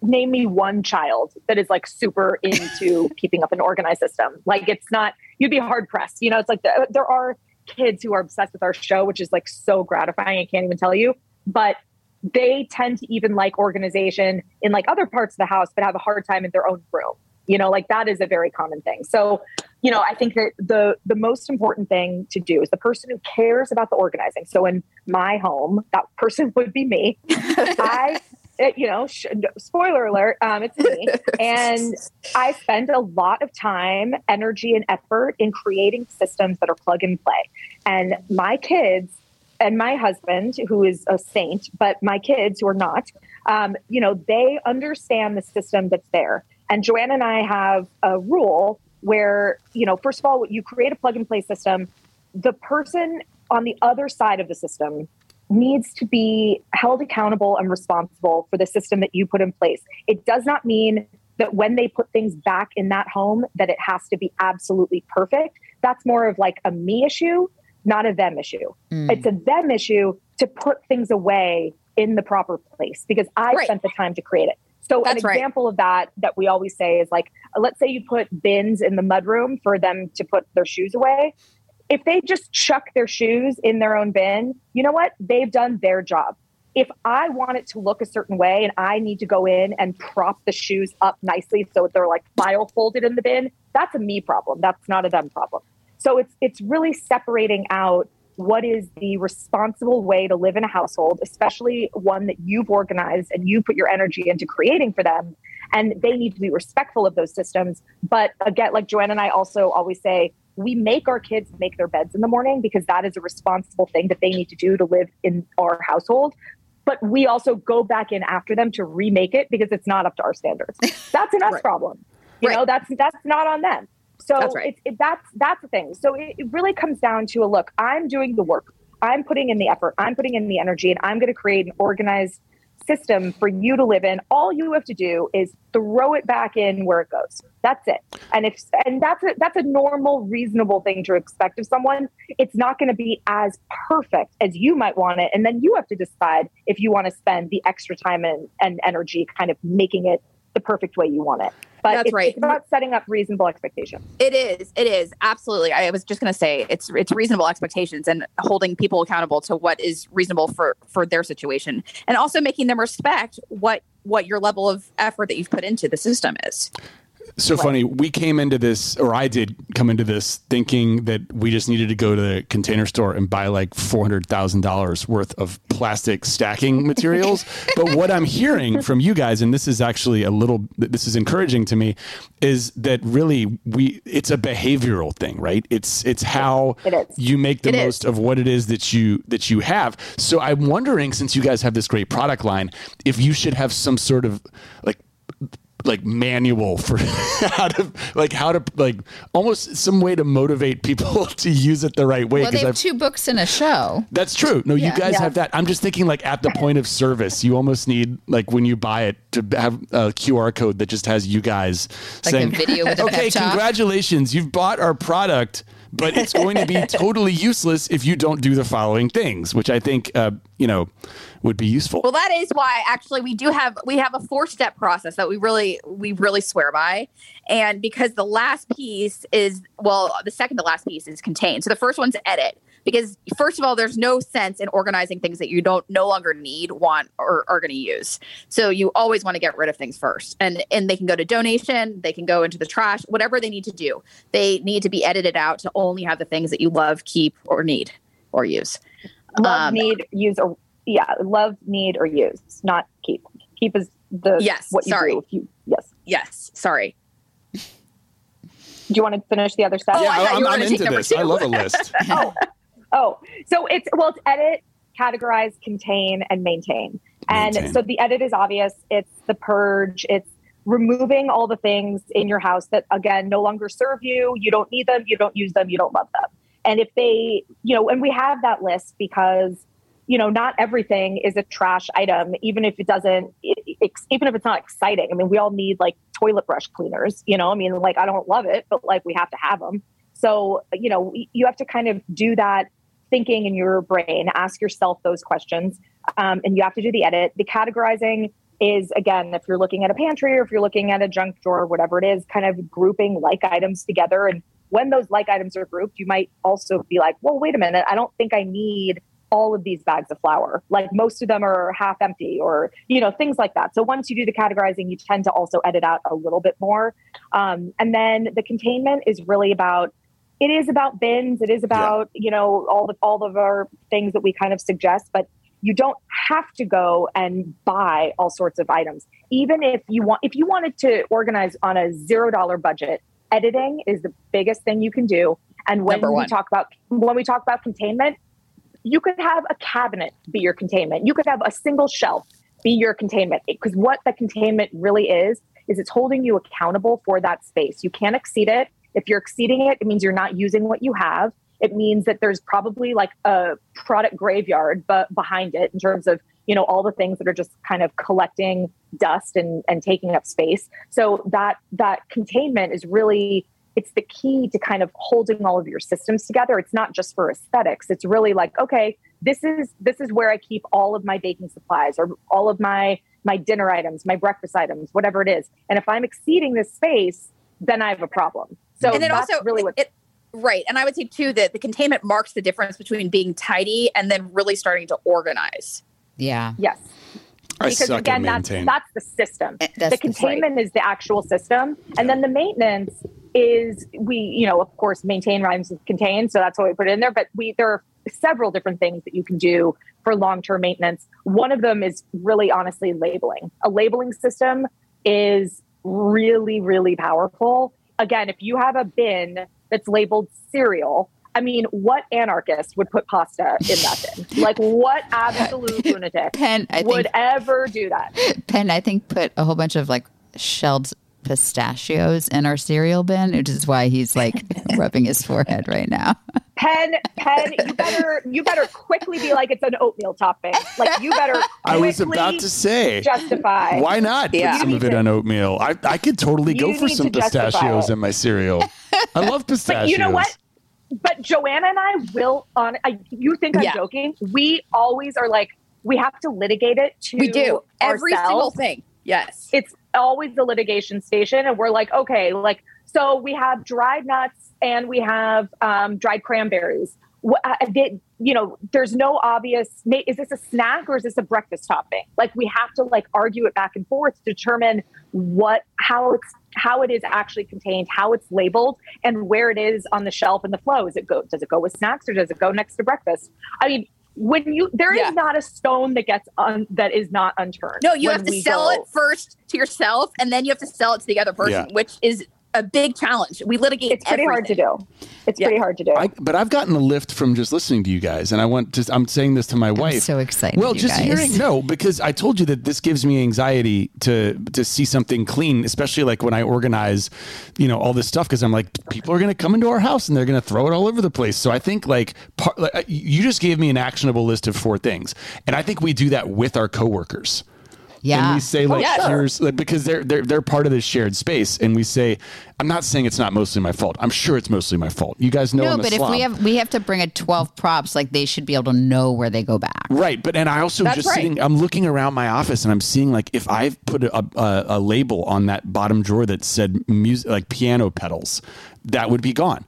name me one child that is like super into keeping up an organized system. Like, it's not. You'd be hard pressed. You know, it's like the, there are kids who are obsessed with our show, which is like so gratifying. I can't even tell you. But they tend to even like organization in like other parts of the house, but have a hard time in their own room. You know, like that is a very common thing. So, you know, I think that the the most important thing to do is the person who cares about the organizing. So in my home, that person would be me. I it, you know, sh- spoiler alert, um, it's me. and I spend a lot of time, energy, and effort in creating systems that are plug and play. And my kids and my husband, who is a saint, but my kids who are not, um, you know, they understand the system that's there. And Joanna and I have a rule where, you know, first of all, you create a plug and play system. The person on the other side of the system needs to be held accountable and responsible for the system that you put in place. It does not mean that when they put things back in that home that it has to be absolutely perfect. That's more of like a me issue, not a them issue. Mm. It's a them issue to put things away in the proper place because I right. spent the time to create it. So That's an example right. of that that we always say is like, let's say you put bins in the mudroom for them to put their shoes away. If they just chuck their shoes in their own bin, you know what? They've done their job. If I want it to look a certain way and I need to go in and prop the shoes up nicely so they're like file folded in the bin, that's a me problem. That's not a them problem. So it's it's really separating out what is the responsible way to live in a household, especially one that you've organized and you put your energy into creating for them. And they need to be respectful of those systems. But uh, again, like Joanna and I also always say, we make our kids make their beds in the morning because that is a responsible thing that they need to do to live in our household. But we also go back in after them to remake it because it's not up to our standards. That's an us right. problem. You right. know, that's that's not on them. So that's right. it, it, that's that's the thing. So it, it really comes down to a look. I'm doing the work. I'm putting in the effort. I'm putting in the energy, and I'm going to create an organized system for you to live in. All you have to do is throw it back in where it goes. That's it. And if and that's a that's a normal, reasonable thing to expect of someone. It's not going to be as perfect as you might want it, and then you have to decide if you want to spend the extra time and, and energy kind of making it the perfect way you want it. But that's it's, right. It's about setting up reasonable expectations. It is. It is absolutely. I was just going to say it's it's reasonable expectations and holding people accountable to what is reasonable for for their situation, and also making them respect what what your level of effort that you've put into the system is so funny. We came into this, or I did come into this, thinking that we just needed to go to the container store and buy like four hundred thousand dollars worth of plastic stacking materials. but what I'm hearing from you guys, and this is actually a little, this is encouraging to me, is that really we, it's a behavioral thing, right? It's it's how you make the it most is. of what it is that you that you have. So I'm wondering, since you guys have this great product line, if you should have some sort of like like manual for how to like how to like almost some way to motivate people to use it the right way. Well, they 'cause have I've- two books in a show. that's true. No, Yeah. you guys Yeah. have that. I'm just thinking like at the point of service, you almost need like when you buy it to have a QR code that just has you guys Like a saying, video with a "Okay, pep talk." congratulations, you've bought our product." But it's going to be totally useless if you don't do the following things, which I think, uh, you know, would be useful. Well, that is why actually we do have we have a four step process that we really we really swear by, and because the last piece is well, the second to last piece is contained. So the first one's edit. Because first of all, there's no sense in organizing things that you don't no longer need, want, or are going to use. So you always want to get rid of things first, and and they can go to donation, they can go into the trash, whatever they need to do. They need to be edited out to only have the things that you love, keep, or need, or use. Love, Um, need, use, or yeah, love, need, or use, not keep. Keep is the Yes, What you sorry. do. If you, yes. Yes, sorry. Do you want to finish the other step? Oh, I I'm, were I'm gonna take into number this. I love a list. oh, oh, so it's well, it's edit, categorize, contain, and maintain. And Maintain. so the edit is obvious. It's the purge. It's removing all the things in your house that again no longer serve you. You don't need them. You don't use them. You don't love them. And if they, you know, and we have that list because you know not everything is a trash item even if it doesn't it, even if it's not exciting i mean we all need like toilet brush cleaners you know i mean like i don't love it but like we have to have them so you know you have to kind of do that thinking in your brain ask yourself those questions um, and you have to do the edit the categorizing is again if you're looking at a pantry or if you're looking at a junk drawer or whatever it is kind of grouping like items together and when those like items are grouped you might also be like well wait a minute i don't think i need all of these bags of flour. Like most of them are half empty or, you know, things like that. So once you do the categorizing, you tend to also edit out a little bit more. Um, and then the containment is really about, it is about bins. It is about, you know, all the, all of our things that we kind of suggest, but you don't have to go and buy all sorts of items. Even if you want, if you wanted to organize on a zero dollar budget, editing is the biggest thing you can do. And when we talk about, when we talk about containment, you could have a cabinet be your containment. You could have a single shelf be your containment. Because what the containment really is, is it's holding you accountable for that space. You can't exceed it. If you're exceeding it, it means you're not using what you have. It means that there's probably like a product graveyard but behind it in terms of, you know, all the things that are just kind of collecting dust and, and taking up space. So that that containment is really it's the key to kind of holding all of your systems together. It's not just for aesthetics. It's really like, okay, this is this is where I keep all of my baking supplies or all of my my dinner items, my breakfast items, whatever it is. And if I'm exceeding this space, then I have a problem. So and then also really what it right and i would say too that the containment marks the difference between being tidy and then really starting to organize Yeah. yes. I because suck again, at that's that's the system. That's the the- containment is the actual system, and then the maintenance is we, you know, of course, maintain rhymes with contain, so that's why we put it in there. But we there are several different things that you can do for long term maintenance. One of them is really honestly labeling. A labeling system is really really powerful. Again, if you have a bin that's labeled cereal. I mean, what anarchist would put pasta in that bin? Like, what absolute lunatic Penn, I would think ever do that. Penn, I think put a whole bunch of like shelled pistachios in our cereal bin, which is why he's like rubbing his forehead right now. Penn, Pen, you better you better quickly be like it's an oatmeal topping. Like you better. I was about to say, justify. why not put Yeah. some of it on oatmeal? I, I could totally go for some pistachios it. in my cereal. I love pistachios. But you know what? But Joanna and I will on. I, you think I'm Yeah. joking? We always are like we have to litigate it to we do every single thing yes it's always the litigation station and we're like okay like so we have dried nuts and we have um, dried cranberries Wh- uh, they- you know there's no obvious is this a snack or is this a breakfast topping like we have to like argue it back and forth to determine what how it's how it is actually contained how it's labeled and where it is on the shelf and the flow is it go does it go with snacks or does it go next to breakfast i mean when you there is Yeah. not a stone that gets un, that is not unturned no you have to sell go- it first to yourself and then you have to sell it to the other person Yeah. which is a big challenge. We litigate. It's pretty hard to do. It's pretty hard to do. I, but I've gotten a lift from just listening to you guys, and I want to. I'm saying this to my wife. so excited, Well, you just guys. hearing no, because I told you that this gives me anxiety to to see something clean, especially like when I organize, you know, all this stuff. Because I'm like, people are going to come into our house and they're going to throw it all over the place. So I think like, part, like uh, you just gave me an actionable list of four things, and I think we do that with our coworkers. Yeah. And we say like, yeah, sure. here's like, because they're they're they're part of this shared space, and we say, I'm not saying it's not mostly my fault. I'm sure it's mostly my fault. You guys know no, but if we have we have to bring a twelve props, like they should be able to know where they go back. Right, but and I also That's just right. sitting. I'm looking around my office and I'm seeing like if I've put a, a, a label on that bottom drawer that said music, like piano pedals, that would be gone.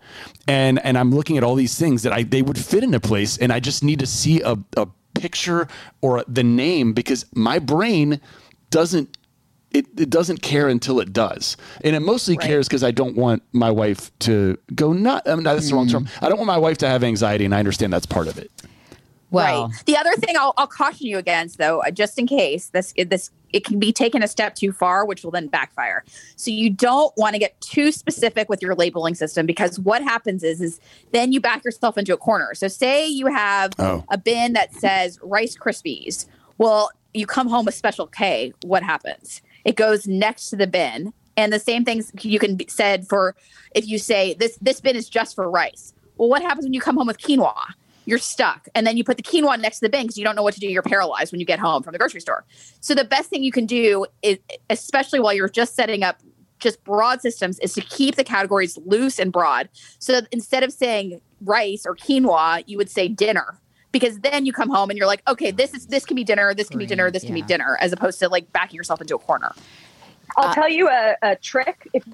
And and I'm looking at all these things that I they would fit in a place, and I just need to see a, a picture or the name because my brain doesn't. It, it doesn't care until it does, and it mostly cares because I don't want my wife to go nut. I mean, that's the wrong term. I don't want my wife to have anxiety, and I understand that's part of it. Well, right. The other thing I'll, I'll caution you against, though, uh, just in case this this it can be taken a step too far, which will then backfire. So you don't want to get too specific with your labeling system because what happens is is then you back yourself into a corner. So say you have Oh. a bin that says Rice Krispies. Well, you come home with Special K. What happens? It goes next to the bin, and the same things you can be said for if you say this this bin is just for rice. Well, what happens when you come home with quinoa? You're stuck, and then you put the quinoa next to the bin because you don't know what to do. You're paralyzed when you get home from the grocery store. So the best thing you can do is, especially while you're just setting up just broad systems, is to keep the categories loose and broad. So that instead of saying rice or quinoa, you would say dinner because then you come home and you're like, okay, this is this can be dinner, this can be dinner, this can be dinner, as opposed to like backing yourself into a corner. I'll tell you a, a trick if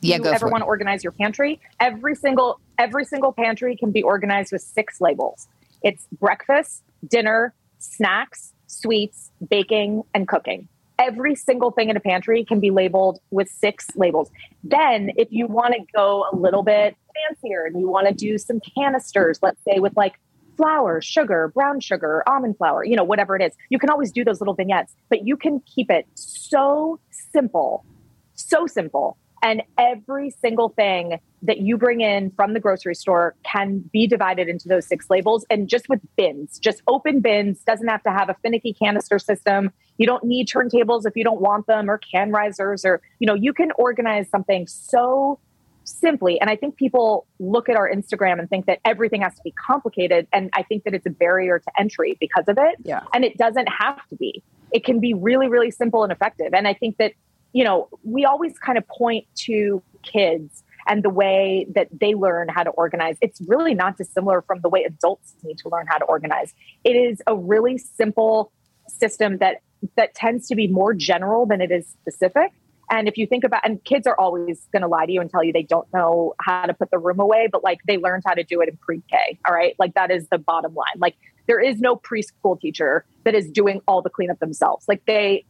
yeah, you ever want to organize your pantry. Every single every single pantry can be organized with six labels. It's breakfast, dinner, snacks, sweets, baking, and cooking. Every single thing in a pantry can be labeled with six labels. Then, if you want to go a little bit fancier and you want to do some canisters, let's say with like flour, sugar, brown sugar, almond flour, you know, whatever it is, you can always do those little vignettes, but you can keep it so simple so simple. And every single thing that you bring in from the grocery store can be divided into those six labels. And just with bins, just open bins, doesn't have to have a finicky canister system. You don't need turntables if you don't want them or can risers or, you know, you can organize something so simply. And I think people look at our Instagram and think that everything has to be complicated. And I think that it's a barrier to entry because of it. Yeah. And it doesn't have to be. It can be really, really simple and effective. And I think that you know, we always kind of point to kids and the way that they learn how to organize. It's really not dissimilar from the way adults need to learn how to organize. It is a really simple system that that tends to be more general than it is specific. And if you think about, and kids are always going to lie to you and tell you they don't know how to put the room away, but like they learned how to do it in pre K. All right. Like that is the bottom line. Like there is no preschool teacher that is doing all the cleanup themselves. Like they,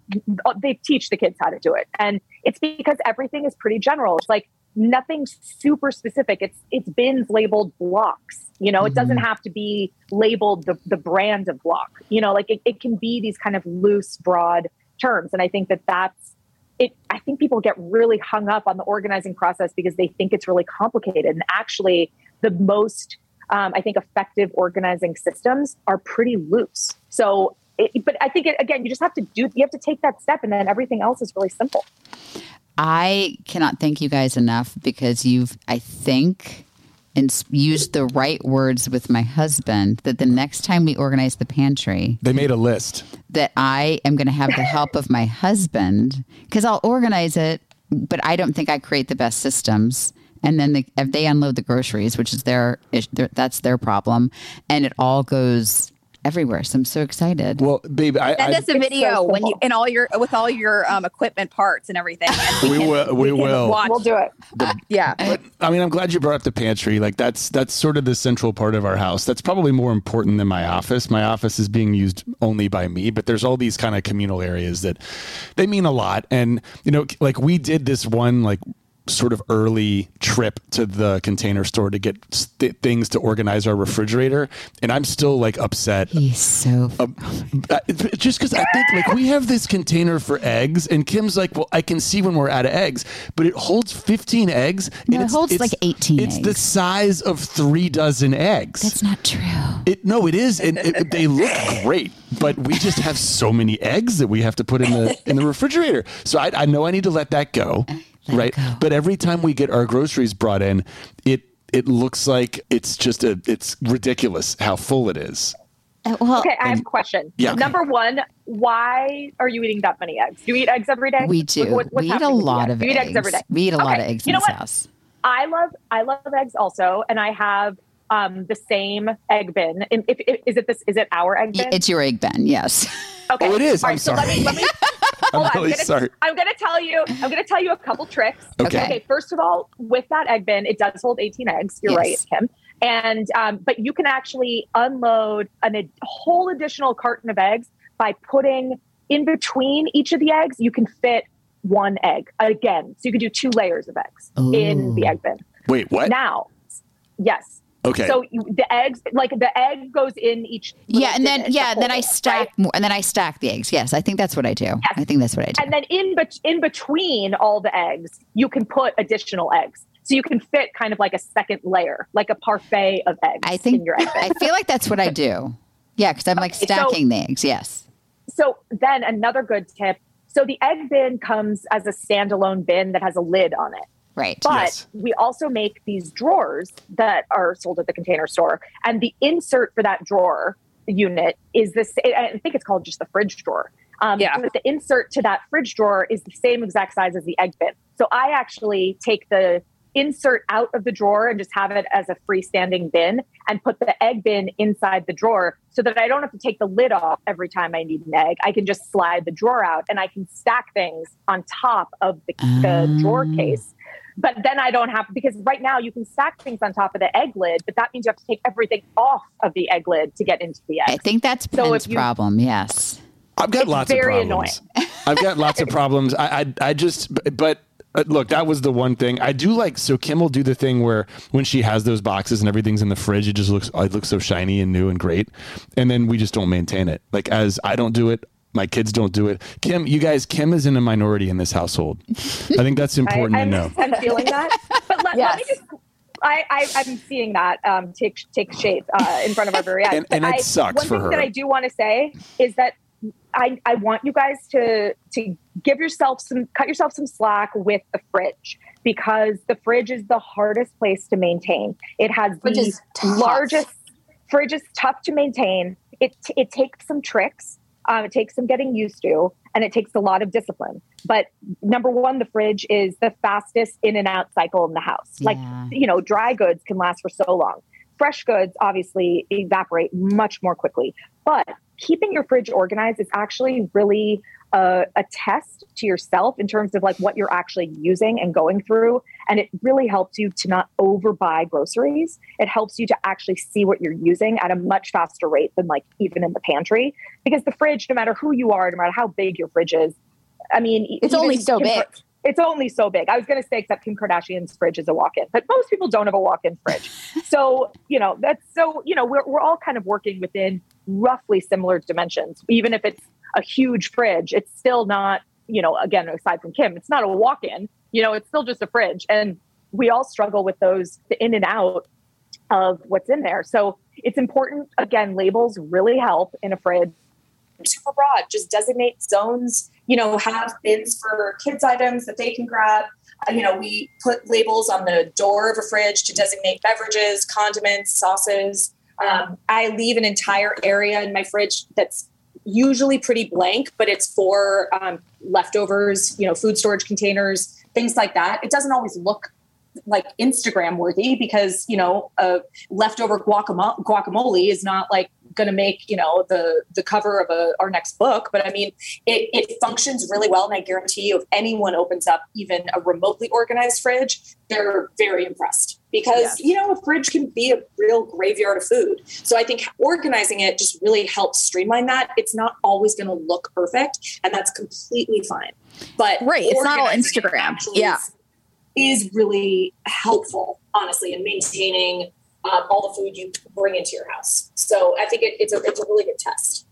they teach the kids how to do it. And it's because everything is pretty general. It's like nothing super specific. It's, it's bins labeled blocks. You know, it mm-hmm. doesn't have to be labeled the, the brand of block, you know, like it, it can be these kind of loose, broad terms. And I think that that's, it, I think people get really hung up on the organizing process because they think it's really complicated. And actually, the most, um, I think, effective organizing systems are pretty loose. So, it, but I think, it, again, you just have to do, you have to take that step, and then everything else is really simple. I cannot thank you guys enough because you've, I think, and s- used the right words with my husband that the next time we organize the pantry, They made a list. that I am going to have the help of my husband because I'll organize it, but I don't think I create the best systems. And then the, if they unload the groceries, which is their, ish- their that's their problem, and it all goes everywhere. So I'm so excited. Well, babe, I, Send I us a video so when you simple. in all your with all your um, equipment parts and everything. And We can- will- we can will. watch. We'll do it. Yeah. I mean, I'm glad you brought up the pantry. Like that's that's sort of the central part of our house. That's probably more important than my office. My office is being used only by me, but there's all these kind of communal areas that they mean a lot. And you know, like we did this one like sort of early trip to the container store to get st- things to organize our refrigerator, and I'm still like upset. He's so. Uh, just because I think like we have this container for eggs, and Kim's like, well, I can see when we're out of eggs, but it holds 15 eggs. No, and it holds it's- like 18 It's eggs. the size of three dozen eggs. That's not true. It, no, it is, and it, they look great. But we just have so many eggs that we have to put in the in the refrigerator. So I, I know I need to let that go, right? But every time we get our groceries brought in, it it looks like it's just a it's ridiculous how full it is. Uh, well, Okay, I have a question. Yeah. Number one, why are you eating that many eggs? Do you eat eggs every day? we do. What- what's we eat a happening with the lot of You eggs. eat eggs every day. We eat a lot of eggs you in know this what? house. I love I love eggs also, and I have um, the same egg bin. If, if, if- is it this? Is it our egg bin? It's your egg bin, yes. Okay. Oh, it is. All I'm right, so let sorry. me, let me, I'm on, really gonna, sorry. I'm going to tell you. I'm to tell you a couple tricks. Okay. Okay. First of all, with that egg bin, it does hold 18 eggs. You're Yes. right, Kim. And um, but you can actually unload an, a whole additional carton of eggs by putting in between each of the eggs. You can fit one egg again, so you can do two layers of eggs in the egg bin. Wait, what? Now, yes. Okay. So the eggs, like the egg, goes in each. Yeah, and then yeah, the then I stack right? more, and then I stack the eggs. Yes, I think that's what I do. I think that's what I do. And then in bet- in between all the eggs, you can put additional eggs. So you can fit kind of like a second layer, like a parfait of eggs I think in your egg. I feel like that's what I do. Yeah, because I'm like Okay, so- stacking the eggs. Yes. So then another good tip. So the egg bin comes as a standalone bin that has a lid on it. Right. But Yes. we also make these drawers that are sold at the container store. And the insert for that drawer unit is this, I think it's called just the fridge drawer. Um, Yeah. But the insert to that fridge drawer is the same exact size as the egg bin. So I actually take the insert out of the drawer and just have it as a freestanding bin and put the egg bin inside the drawer so that I don't have to take the lid off every time I need an egg. I can just slide the drawer out and I can stack things on top of the, the drawer Ah. case. But then I don't have because right now you can stack things on top of the egg lid, but that means you have to take everything off of the egg lid to get into the egg. I think that's So Penn's if you- problem. Yes. I've got It's lots of very problems. I've got lots of problems. I, I, I just, but uh, look, that was the one thing I do like. So Kim will do the thing where when she has those boxes and everything's in the fridge, it just looks, it looks so shiny and new and great. And then we just don't maintain it. Like as I don't do it, my kids don't do it. Kim, you guys, Kim is in a minority in this household. I think that's important I, to know. I'm feeling that. But let, let me just. I, I, I'm seeing that um, take take shape uh, in front of our very eyes. And- and But it I, sucks one for thing her. that I do want to say is that I, I want you guys to to give yourself some cut yourself some slack with the fridge because the fridge is the hardest place to maintain. It has Fridge the is largest fridge is tough to maintain. It it takes some tricks. Um, it takes some getting used to, and it takes a lot of discipline. But number one, the fridge is the fastest in and out cycle in the house. Like you know, dry goods can last for so long. Fresh goods obviously evaporate much more quickly. But keeping your fridge organized is actually really a, a test to yourself in terms of like what you're actually using and going through. And it really helps you to not overbuy groceries. It helps you to actually see what you're using at a much faster rate than like even in the pantry. Because the fridge, no matter who you are, no matter how big your fridge is, I mean, It's only so Kim big. Kar- It's only so big. I was going to say, except Kim Kardashian's fridge is a walk-in, but most people don't have a walk-in fridge. so you know that's so you know we're we're all kind of working within roughly similar dimensions. Even if it's a huge fridge, it's still not you know again aside from Kim, it's not a walk-in. You know, it's still just a fridge, and we all struggle with those the in and out of what's in there. So it's important. Again, labels really help in a fridge super broad. Just designate zones, you know, have bins for kids' items that they can grab. Uh, you know, we put labels on the door of a fridge to designate beverages, condiments, sauces. Um, I leave an entire area in my fridge that's usually pretty blank, but it's for um, leftovers, you know, food storage containers, things like that. It doesn't always look like Instagram worthy because you know a leftover guacamole, guacamole is not like going to make you know the the cover of a, our next book. But I mean, it, it functions really well, and I guarantee you, if anyone opens up even a remotely organized fridge, they're very impressed because Yes. you know a fridge can be a real graveyard of food. So I think organizing it just really helps streamline that. It's not always going to look perfect, and that's completely fine. But Right, it's not all Instagram. Yeah. Is- really helpful, honestly, in maintaining um, all the food you bring into your house. So I think it, it's a it's a really good test.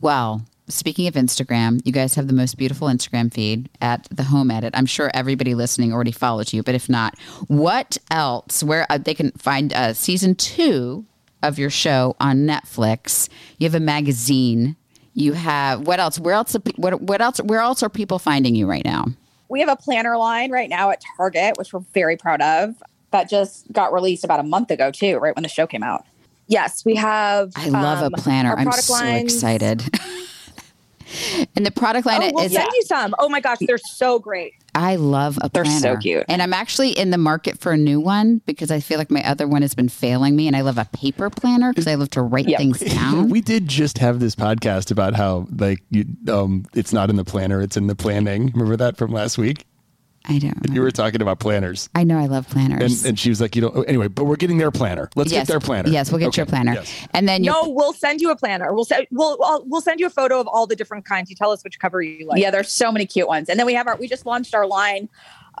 Well, speaking of Instagram, you guys have the most beautiful Instagram feed at the Home Edit. I'm sure everybody listening already follows you, but if not, what else? Where uh, they can find uh, season two of your show on Netflix? You have a magazine. You have what else? Where else? What what else? Where else are people finding you right now? We have a planner line right now at Target, which we're very proud of. That just got released about a month ago, too, right when the show came out. Yes, we have. I love um, a planner. I'm so lines- excited. and the product line Oh, we'll is send you some. Oh my gosh, they're so great. I love a planner. They're so cute. And I'm actually in the market for a new one because I feel like my other one has been failing me and I love a paper planner because I love to write Yeah. things down. we did just have this podcast about how like you, um, it's not in the planner, it's in the planning. Remember that from last week? I don't You were talking about planners. I know I love planners. And, and she was like, you know, anyway, but we're getting their planner. Let's yes, get their planner. Yes, we'll get Okay, your planner. yes. And then your No, we'll send you a planner. We'll send we'll I'll- we'll send you a photo of all the different kinds. You tell us which cover you like. yeah, there's so many cute ones. And then we have our, we just launched our line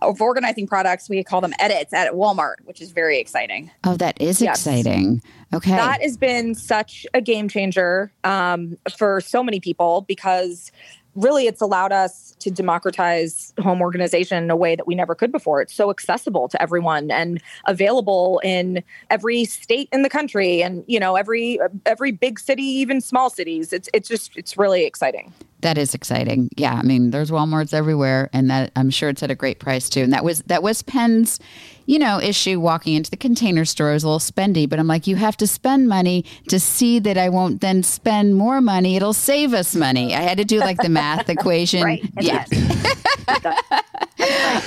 of organizing products. We call them edits at Walmart, which is very exciting. Oh, that is Yes. exciting. Okay. That has been such a game changer um, for so many people because really it's allowed us to democratize home organization in a way that we never could before. It's so accessible to everyone and available in every state in the country and you know every every big city even small cities. It's it's just it's really exciting. That is exciting. Yeah, I mean, there's WalMarts everywhere, and that I'm sure it's at a great price too. And that was that was Penn's, you know, issue walking into the container store is a little spendy, but I'm like, you have to spend money to see that I won't then spend more money. It'll save us money. I had to do like the math equation. Right. Yeah.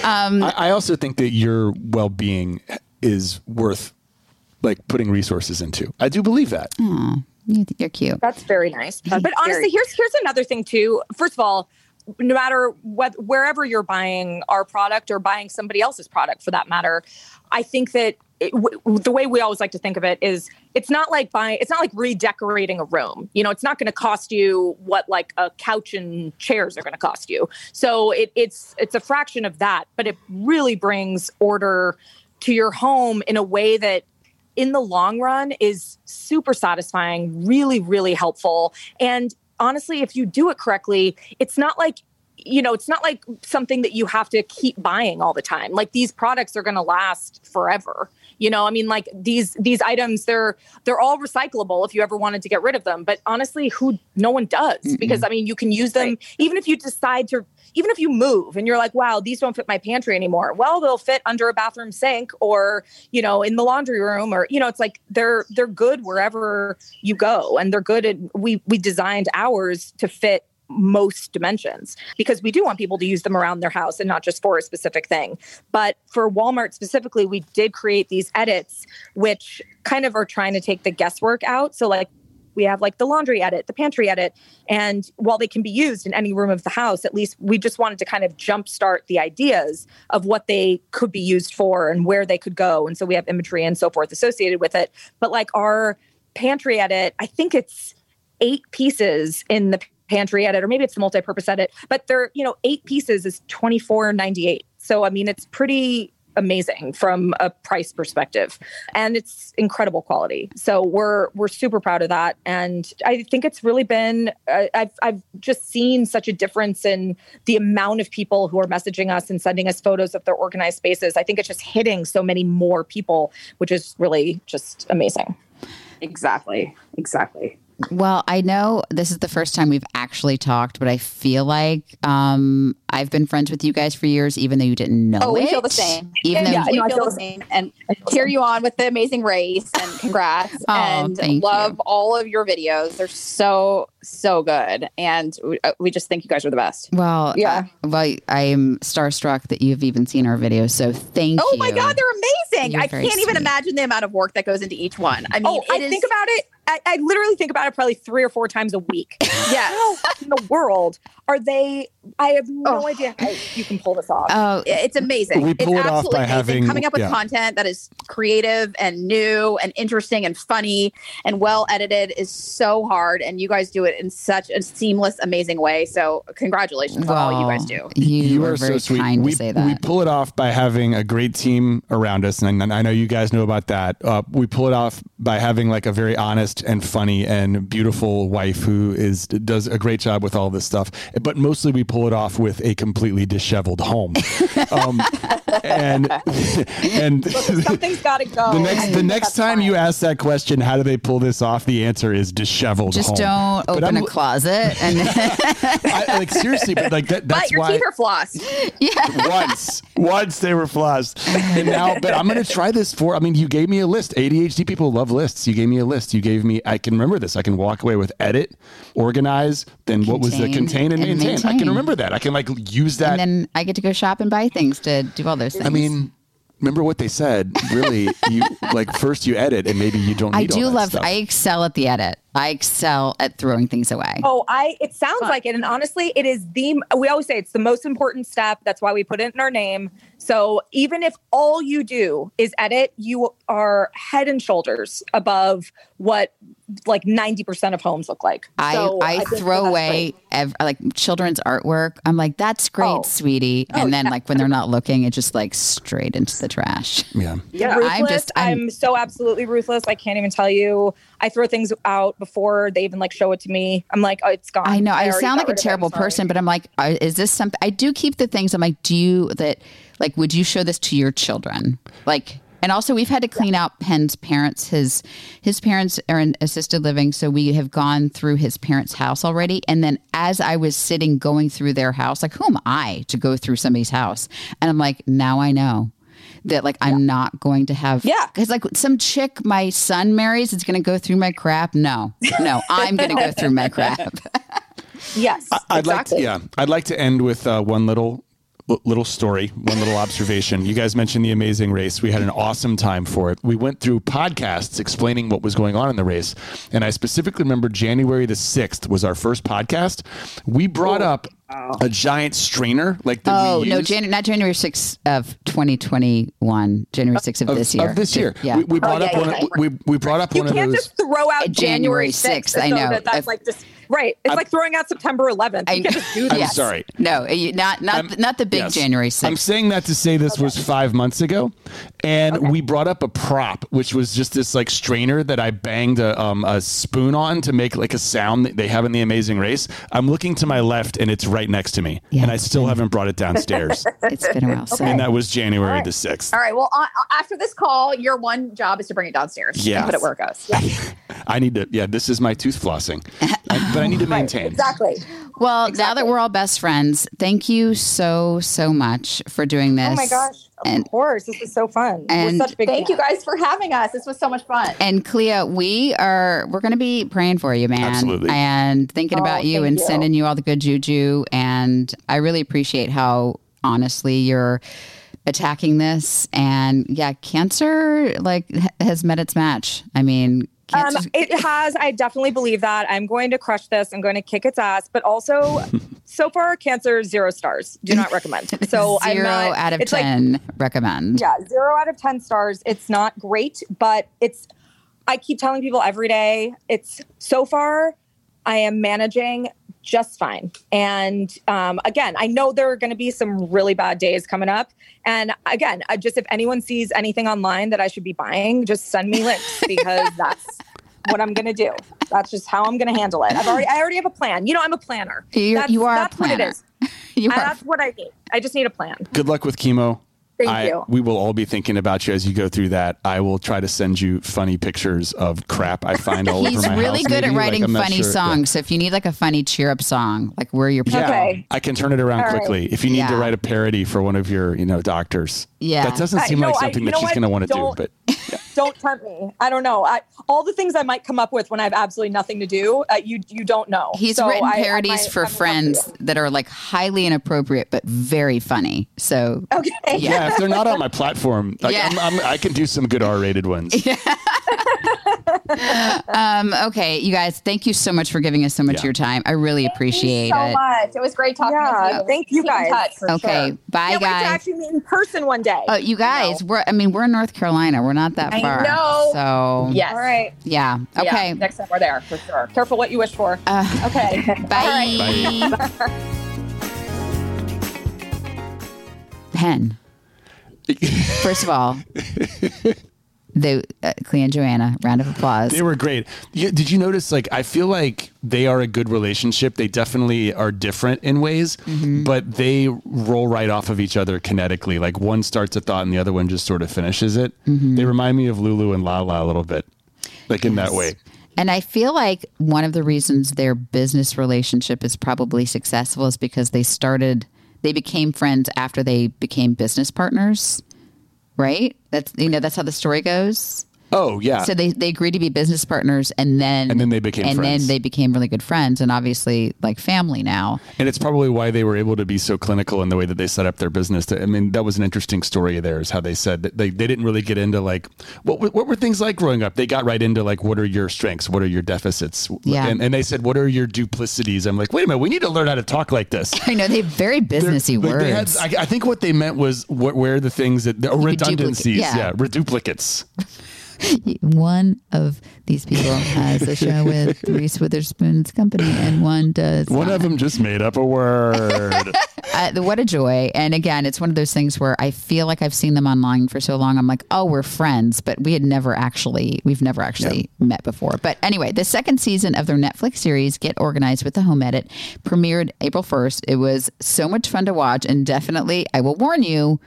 Um, I, I also think that your well being is worth like putting resources into. I do believe that. Aw, you- you're cute. That's very nice. That's but honestly, very- here's here's another thing too. First of all, no matter what wherever you're buying our product or buying somebody else's product for that matter, I think that it, w- the way we always like to think of it is it's not like buying it's not like redecorating a room you know it's not going to cost you what like a couch and chairs are going to cost you so it, it's it's a fraction of that but it really brings order to your home in a way that in the long run is super satisfying, really, really helpful. And honestly, if you do it correctly, it's not like you know, it's not like something that you have to keep buying all the time. Like these products are going to last forever. You know, I mean like these these items they're they're all recyclable if you ever wanted to get rid of them, but honestly, who no one does because I mean, you can use them even if you decide to even if you move and you're like, wow, these don't fit my pantry anymore. Well, they'll fit under a bathroom sink or, you know, in the laundry room or, you know, it's like they're they're good wherever you go. And they're good at we we designed ours to fit most dimensions because we do want people to use them around their house and not just for a specific thing. But for Walmart specifically, we did create these edits which kind of are trying to take the guesswork out. So like we have like the laundry edit, the pantry edit. And while they can be used in any room of the house, at least we just wanted to kind of jumpstart the ideas of what they could be used for and where they could go. And so we have imagery and so forth associated with it. But like our pantry edit, I think it's eight pieces in the pantry edit, or maybe it's the multi-purpose edit, but they're, you know, eight pieces is twenty four ninety eight. So I mean it's pretty amazing from a price perspective and it's incredible quality so we're we're super proud of that and i think it's really been i've i've just seen such a difference in the amount of people who are messaging us and sending us photos of their organized spaces i think it's just hitting so many more people which is really just amazing Exactly. Exactly. Well, I know this is the first time we've actually talked, but I feel like um, I've been friends with you guys for years, even though you didn't know Oh, we it. feel the same. Even though yeah, we feel feel the same. And cheer you on with the amazing race and congrats. Oh, and love you. all of your videos. They're so, so good. And we, uh, just think you guys are the best. Well, Yeah. uh, well, I am starstruck that you've even seen our videos. So thank Oh you. Oh my God, they're amazing. You're I can't even imagine the amount of work that goes into each one. I mean, oh i it is- think about it I, I literally think about it probably three or four times a week yeah in the world are they I have no idea how you can pull this off. Oh, It's amazing. We pull it's it off by amazing. having- coming up with yeah. content that is creative and new and interesting and funny and well edited is so hard, and you guys do it in such a seamless, amazing way. So, congratulations on all you guys do. You, are, very kind we, to say that. we pull it off by having a great team around us, and I I know you guys know about that. Uh, we pull it off by having like a very honest and funny and beautiful wife who is does a great job with all this stuff. But mostly, we pull it off with a completely disheveled home. um, and and Something's got to go. the next the next time fine. you ask that question, how do they pull this off? The answer is disheveled. Just home. don't But open I'm- a closet and I, like seriously, but like that, that's But your why teeth are flossed. once once they were flossed and now but i'm gonna try this for i mean you gave me a list adhd people love lists you gave me a list you gave me i can remember this i can walk away with edit organize then what was the Contain contain and, and maintain. i can remember that i can like use that and then I get to go shop and buy things to do all those things. i mean remember what they said really you like first you edit and maybe you don't I need all do that love. stuff. I excel at the edit. I excel at throwing things away. Oh, I it sounds like it. And honestly, it is the we always say it's the most important step. That's why we put it in our name. So even if all you do is edit, you are head and shoulders above what like 90% of homes look like. I, So I, think throw away ev- like children's artwork. I'm like, that's great, Oh. sweetie. And then like when they're not looking, it just like straight into the trash. yeah Yeah, I'm just- I'm, I'm- so absolutely ruthless. I can't even tell you. I throw things out before they even like show it to me. I'm like, oh, it's gone. I know I, already sound like a rid of it. terrible person, but I'm like, uh, is this something? I do keep the things. I'm like, do you that like? Would you show this to your children? Like, and also we've had to clean out Penn's parents. His his parents are in assisted living, so we have gone through his parents' house already. And then as I was sitting going through their house, like, who am I to go through somebody's house? And I'm like, now I know. That like I'm not going to have Yeah. because like some chick my son marries is going to go through my crap. No, no, I'm going to go through my crap. Yes. I'd like to, yeah, I'd like to end with uh, one little little story, one little observation. You guys mentioned the amazing race. We had an awesome time for it. We went through podcasts explaining what was going on in the race. And I specifically remember January the 6th was our first podcast. We brought up a giant strainer like the Oh no, use- Jan- not January 6th of 2021. January 6th of, of this year. Of this year. Yeah. We, we oh, brought Oh, up yeah, one yeah, of, we, we brought up You one of can't those just throw out January January 6th. 6th, I so know. That that's If- like just right. It's I'm- like throwing out September 11th. I- You can just do I'm that. sorry. no, uh, you- not not I'm- not the big yes. January 6th. I'm saying that to say this was five months ago, and we brought up a prop, which was just this like strainer that I banged a, um, a spoon on to make like a sound that they have in the Amazing Race. I'm looking to my left, and it's right next to me, Yeah, and I it's still haven't brought it downstairs. it's been a while. So And that was January the sixth. All right. Well, on, after this call, your one job is to bring it downstairs. Yeah. And put it where it goes. I need to. Yeah, this is my tooth flossing, I- but I need to maintain. Exactly. well, now that we're all best friends, thank you so so much for doing this. Oh my gosh. Of And- course. This is so fun. and We're such big Thank you guys for having us. This was so much fun. And Clea, we are we're going to be praying for you, man, Absolutely. and thinking Oh, about you and you. sending you all the good juju. And I really appreciate how honestly you're attacking this. And yeah, cancer like has met its match. I mean, Um, it has. I definitely believe that. I'm going to crush this. I'm going to kick its ass. But also, so far, cancer zero stars. Do not recommend. So I'm 0 not, out of it's like- ten recommend. yeah, zero out of 10 stars. It's not great, but it's, I keep telling people every day, it's so far, I am managing just fine. And um, again, I know there are going to be some really bad days coming up. And again, I just if anyone sees anything online that I should be buying, just send me links because that's what I'm going to do. That's just how I'm going to handle it. I've already, I already have a plan. You know, I'm a planner. You're- that's, you are a that's what it planner. You are that's what I need. I just need a plan. Good luck with chemo. Thank I, you. We will all be thinking about you as you go through that. I will try to send you funny pictures of crap I find all He's over my really house, good maybe. at writing I'm funny sure- yeah. songs. So if you need like a funny cheer up song, like we're your Yeah, Okay. I can turn it around All right. quickly. If you need to write a parody for one of your, you know, doctors. Yeah. That doesn't seem no, like I- something you that she's going to want to do, Don't- but don't tempt me. I don't know. I, all the things I might come up with when I have absolutely nothing to do, uh, you you don't know. He's So written I- I parodies might- for I might have to friends that are like highly inappropriate but very funny. So. Okay. yeah, if they're not on my platform, like, Yeah. I'm, I'm, I can do some good R-rated ones. um, okay, you guys, thank you so much for giving us so much Yeah. of your time. I really appreciate so it. much. It was great talking Yeah, with you. thank you guys. touch for Okay, sure. bye, Can't wait to guys. actually meet in person one day. Oh, you guys, we're I mean, we're in North Carolina. We're not that I far. know. So Yes. All right. yeah. Yeah, Okay. next time we're there for sure. Careful what you wish for. Uh, Okay. bye. Penn. First of all, they uh, Clea and Joanna, round of applause. They were great. Yeah, did you notice? Like, I feel like they are a good relationship. They definitely are different in ways, Mm-hmm. but they roll right off of each other kinetically. Like one starts a thought and the other one just sort of finishes it. Mm-hmm. They remind me of Lulu and Lala a little bit, like in that way. And I feel like one of the reasons their business relationship is probably successful is because they started, they became friends after they became business partners, right? That's you know that's how the story goes. Oh yeah. So they they agreed to be business partners, and then And then they became and friends. then they became really good friends, and obviously like family now. And it's probably why they were able to be so clinical in the way that they set up their business. I mean, that was an interesting story of theirs, how they said that they, they didn't really get into like, what, were- what were things like growing up? They got right into like, what are your strengths? What are your deficits? Yeah. And, and they said, what are your duplicities? I'm like, wait a minute, we need to learn how to talk like this. I know they have very businessy Like, they had- words. I, I think what they meant was what, where are the things that, oh, duplicate- redundancies. yeah. yeah, reduplicates. one of these people has a show with Reese Witherspoon's company, and one does. One not. of them just made up a word. uh, what a joy. And again, it's one of those things where I feel like I've seen them online for so long. I'm like, oh, we're friends, but we had never actually, we've never actually met before. But anyway, the second season of their Netflix series, Get Organized with the Home Edit, premiered April 1st. It was so much fun to watch. And definitely, I will warn you,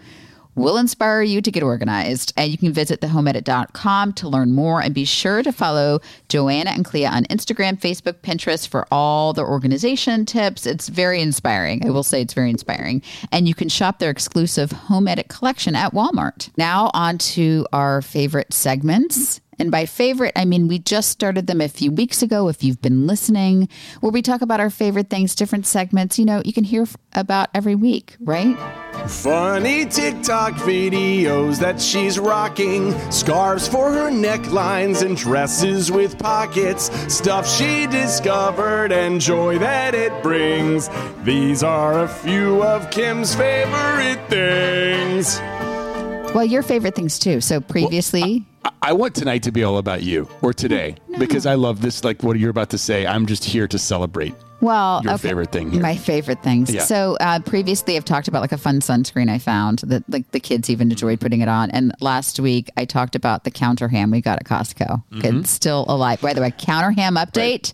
will inspire you to get organized. And you can visit thehomeedit.com to learn more and be sure to follow Joanna and Clea on Instagram, Facebook, Pinterest for all the organization tips. It's very inspiring. I will say it's very inspiring. And you can shop their exclusive Home Edit collection at Walmart. Now on to our favorite segments. And by favorite, I mean we just started them a few weeks ago. If you've been listening, where we talk about our favorite things, different segments, you know, you can hear about every week, right? Funny TikTok videos that she's rocking, scarves for her necklines and dresses with pockets, stuff she discovered and joy that it brings. These are a few of Kim's favorite things. Well, your favorite things too. So previously, I- I want tonight to be all about you or today because I love this. Like what you're about to say, I'm just here to celebrate. well, Your okay, favorite thing here. My favorite things. Yeah. So uh, previously, I've talked about like a fun sunscreen I found that like the kids even enjoyed putting it on. And last week, I talked about the counter ham we got at Costco. Mm-hmm. It's still alive. By the way, counter ham update.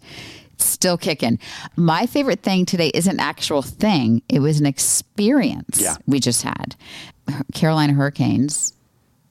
Still kicking. My favorite thing today is an actual thing. It was an experience Yeah. we just had. Carolina Hurricanes.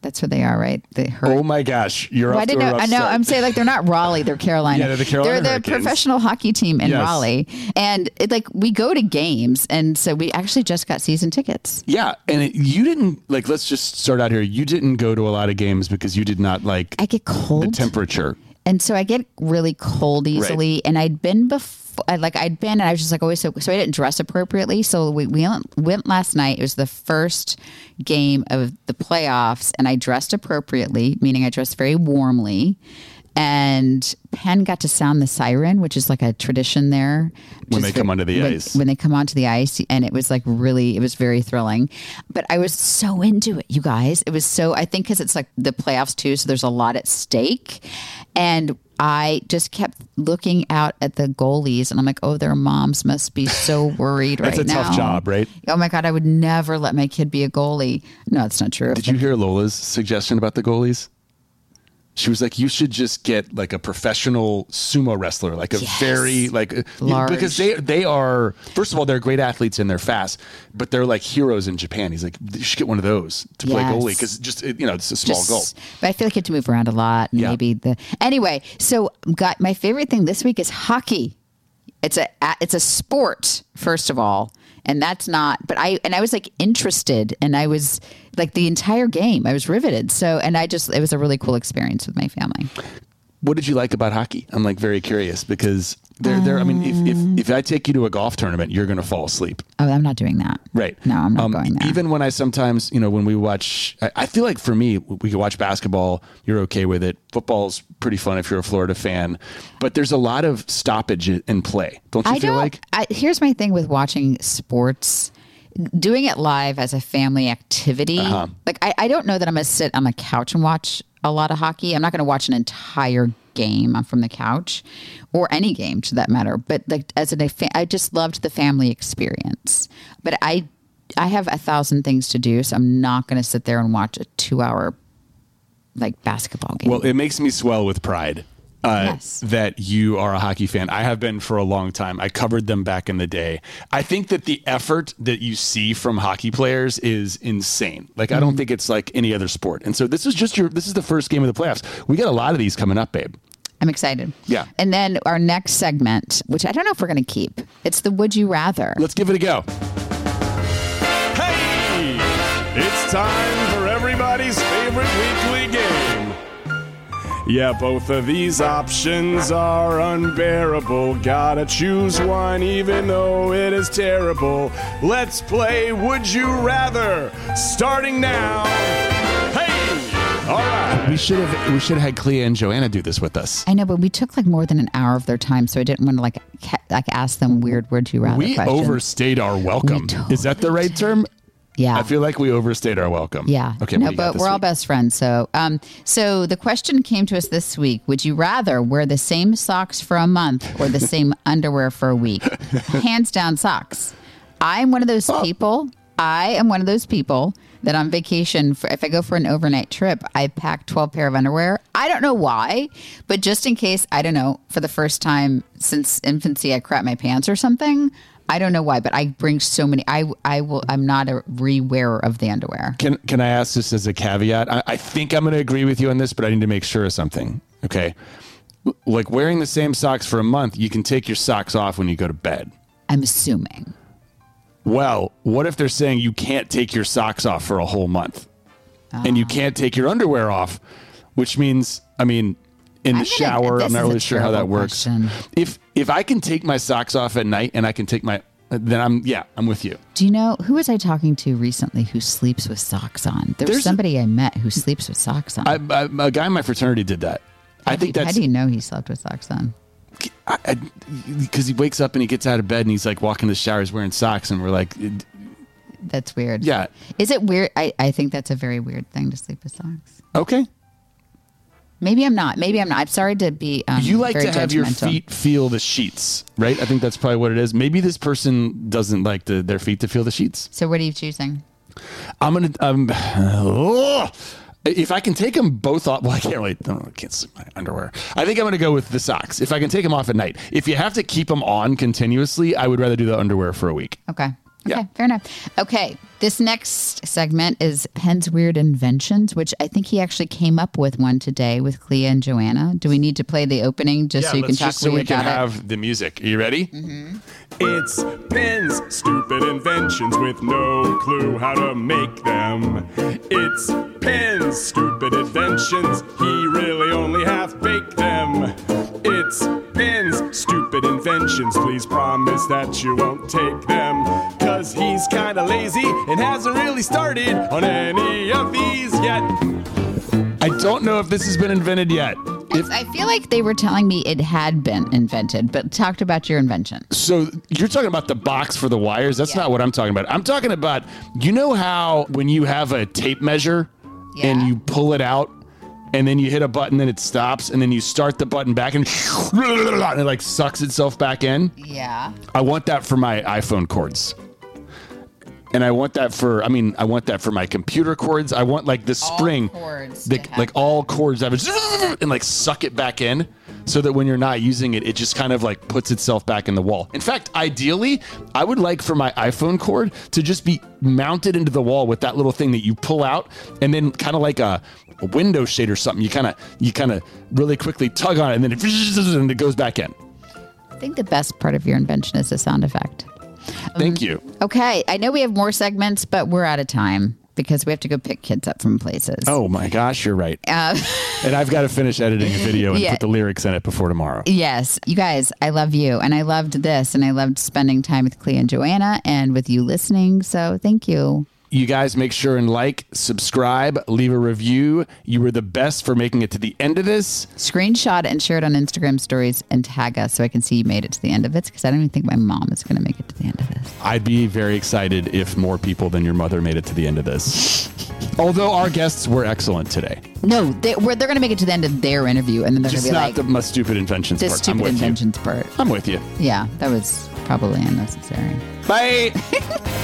That's where they are, right? The Hur- Oh my gosh, you're Well, I didn't know. I know. I'm saying like they're not Raleigh. They're Carolina. Yeah, they're the Carolina They're the professional hockey team in Yes. Raleigh, and it, like we go to games, and so we actually just got season tickets. Yeah, and it, you didn't like. Let's just start out here. You didn't go to a lot of games because you did not like I get cold. the temperature. and so I get really cold easily. And I'd been before. I, like I'd been, and I was just like always so. So I didn't dress appropriately. So we we went- went last night. It was the first game of the playoffs, and I dressed appropriately, meaning I dressed very warmly. And Penn got to sound the siren, which is like a tradition there. When they come onto the when- ice. When they come onto the ice, and it was like really, it was very thrilling. But I was so into it, you guys. It was so. I think because it's like the playoffs too, so there's a lot at stake, and. I just kept looking out at the goalies and I'm like, oh, their moms must be so worried right That's right a tough job, right? Oh my God, I would never let my kid be a goalie. No, it's not true. Did you hear Lola's suggestion about the goalies? She was like, you should just get like a professional sumo wrestler, like a Yes. very like uh, Large. because they they are first of all they're great athletes and they're fast, but they're like heroes in Japan. He's like, you should get one of those to play goalie because just you know it's a small Just- goal. But I feel like you have to move around a lot. and Yeah. Maybe the anyway. So, got my favorite thing this week is hockey. It's a it's a sport first of all, and that's not. But I and I was like interested, and I was like the entire game. I was riveted. So, and I just it was a really cool experience with my family. What did you like about hockey? I'm like very curious because They're, they're, I mean, if, if, if I take you to a golf tournament, you're going to fall asleep. Oh, I'm not doing that. Right. No, I'm not Um, going there. Even when I sometimes, you know, when we watch, I, I feel like for me, we can watch basketball. You're okay with it. Football's pretty fun if you're a Florida fan, but there's a lot of stoppage in play. Don't you I feel don't. like? I, here's my thing with watching sports. Doing it live as a family activity, Uh-huh. like I, I don't know that I'm gonna sit on the couch and watch a lot of hockey. I'm not gonna watch an entire game from the couch, or any game to that matter. But like as an, I just loved the family experience. But I, I have a thousand things to do, so I'm not gonna sit there and watch a two hour, like basketball game. Well, it makes me swell with pride. Uh, Yes. That you are a hockey fan. I have been for a long time. I covered them back in the day. I think that the effort that you see from hockey players is insane. Like, I don't Mm-hmm. think it's like any other sport. And so, this is just your, this is the first game of the playoffs. We got a lot of these coming up, babe. I'm excited. Yeah. And then our next segment, which I don't know if we're going to keep, it's the Would You Rather. Let's give it a go. Hey! It's time for everybody's favorite weekly game. Yeah, both of these options are unbearable. Gotta choose one, even though it is terrible. Let's play Would You Rather, starting now. All right. We should have, we should have had Clea and Joanna do this with us. I know, but we took like more than an hour of their time, so I didn't want to like ca- like ask them weird Would You Rather We questions. overstayed our welcome. is that the right term? Yeah. I feel like we overstayed our welcome. Yeah. Okay. No, what do you got but we're all best friends. So, um, so the question came to us this week: Would you rather wear the same socks for a month or the same underwear for a week? Hands down, socks. I'm one of those people. I am one of those people that on vacation, for, if I go for an overnight trip, I pack 12 pair of underwear. I don't know why, but just in case, I don't know, for the first time since infancy, I crap my pants or something. I don't know why, but I bring so many. I I will. I'm not a re-wearer of the underwear. Can Can I ask this as a caveat? I, I think I'm going to agree with you on this, but I need to make sure of something. Okay, like wearing the same socks for a month, you can take your socks off when you go to bed. I'm assuming. Well, what if they're saying you can't take your socks off for a whole month, and you ah. can't take your underwear off, which means, I mean, in the I'm gonna- shower, I'm not really sure how that works. question. If if I can take my socks off at night and I can take my, then I'm yeah, I'm with you. Do you know who was I talking to recently who sleeps with socks on? There's, There's a- somebody I met who sleeps with socks on. I, I, a guy in my fraternity did that. I think you- that's how do you know he slept with socks on? Because he wakes up and he gets out of bed and he's like walking the shower, he's wearing socks, and we're like, That's weird. yeah, Is it weird? I, I think that's a very weird thing to sleep with socks. okay. Maybe I'm not. Maybe I'm not. I'm sorry to be. Um, you like to have your feet feel the sheets, right? I think that's probably what it is. Maybe this person doesn't like the, their feet to feel the sheets. So what are you choosing? I'm gonna. Um, ugh. if I can take them both off, well, I can't really. I can't in my underwear. I think I'm gonna go with the socks. If I can take them off at night. If you have to keep them on continuously, I would rather do the underwear for a week. Okay. Yeah. Okay, fair enough. Okay, this next segment is Penn's weird inventions, which I think he actually came up with one today with Clea and Joanna. Do we need to play the opening just so you can talk just so we can about it? have the music. Are you ready? Mm-hmm. It's Penn's stupid inventions with no clue how to make them. It's Penn's stupid inventions, he really only half baked them. It's Penn's stupid inventions, please promise that you won't take them. Cause he's kinda lazy and hasn't really started on any of these yet. I don't know if this has been invented yet. If, I feel like they were telling me it had been invented, but talked about your invention. so you're talking about the box for the wires. That's not what I'm talking about. I'm talking about you know how when you have a tape measure and you pull it out and then you hit a button and it stops and then you start the button back and, and it like sucks itself back in. Yeah. I want that for my iPhone cords. And I want that for I mean I want that for my computer cords. I want like the spring cords the, like all cords have it and like suck it back in so that when you're not using it it just kind of like puts itself back in the wall. In fact, ideally, I would like for my iPhone cord to just be mounted into the wall with that little thing that you pull out and then kind of like a, a window shade or something. You kind of you kind of really quickly tug on it and then it, and it goes back in. I think the best part of your invention is the sound effect. Thank you. Okay, I know we have more segments, but we're out of time. because we have to go pick kids up from places. Oh my gosh, you're right. Uh, and I've got to finish editing a video and Yeah. put the lyrics in it before tomorrow. Yes, you guys, I love you. And I loved this. And I loved spending time with Clea and Joanna and with you listening. So thank you. You guys make sure and like, subscribe, leave a review. You were the best for making it to the end of this. Screenshot and share it on Instagram stories and tag us so I can see you made it to the end of it because I don't even think my mom is going to make it to the end of this. I'd be very excited if more people than your mother made it to the end of this. Although our guests were excellent today. No, they, we're, they're going to make it to the end of their interview and then they're going to be not like, the my stupid inventions this part. I'm stupid with inventions part. you. I'm with you. Yeah, that was probably unnecessary. Bye.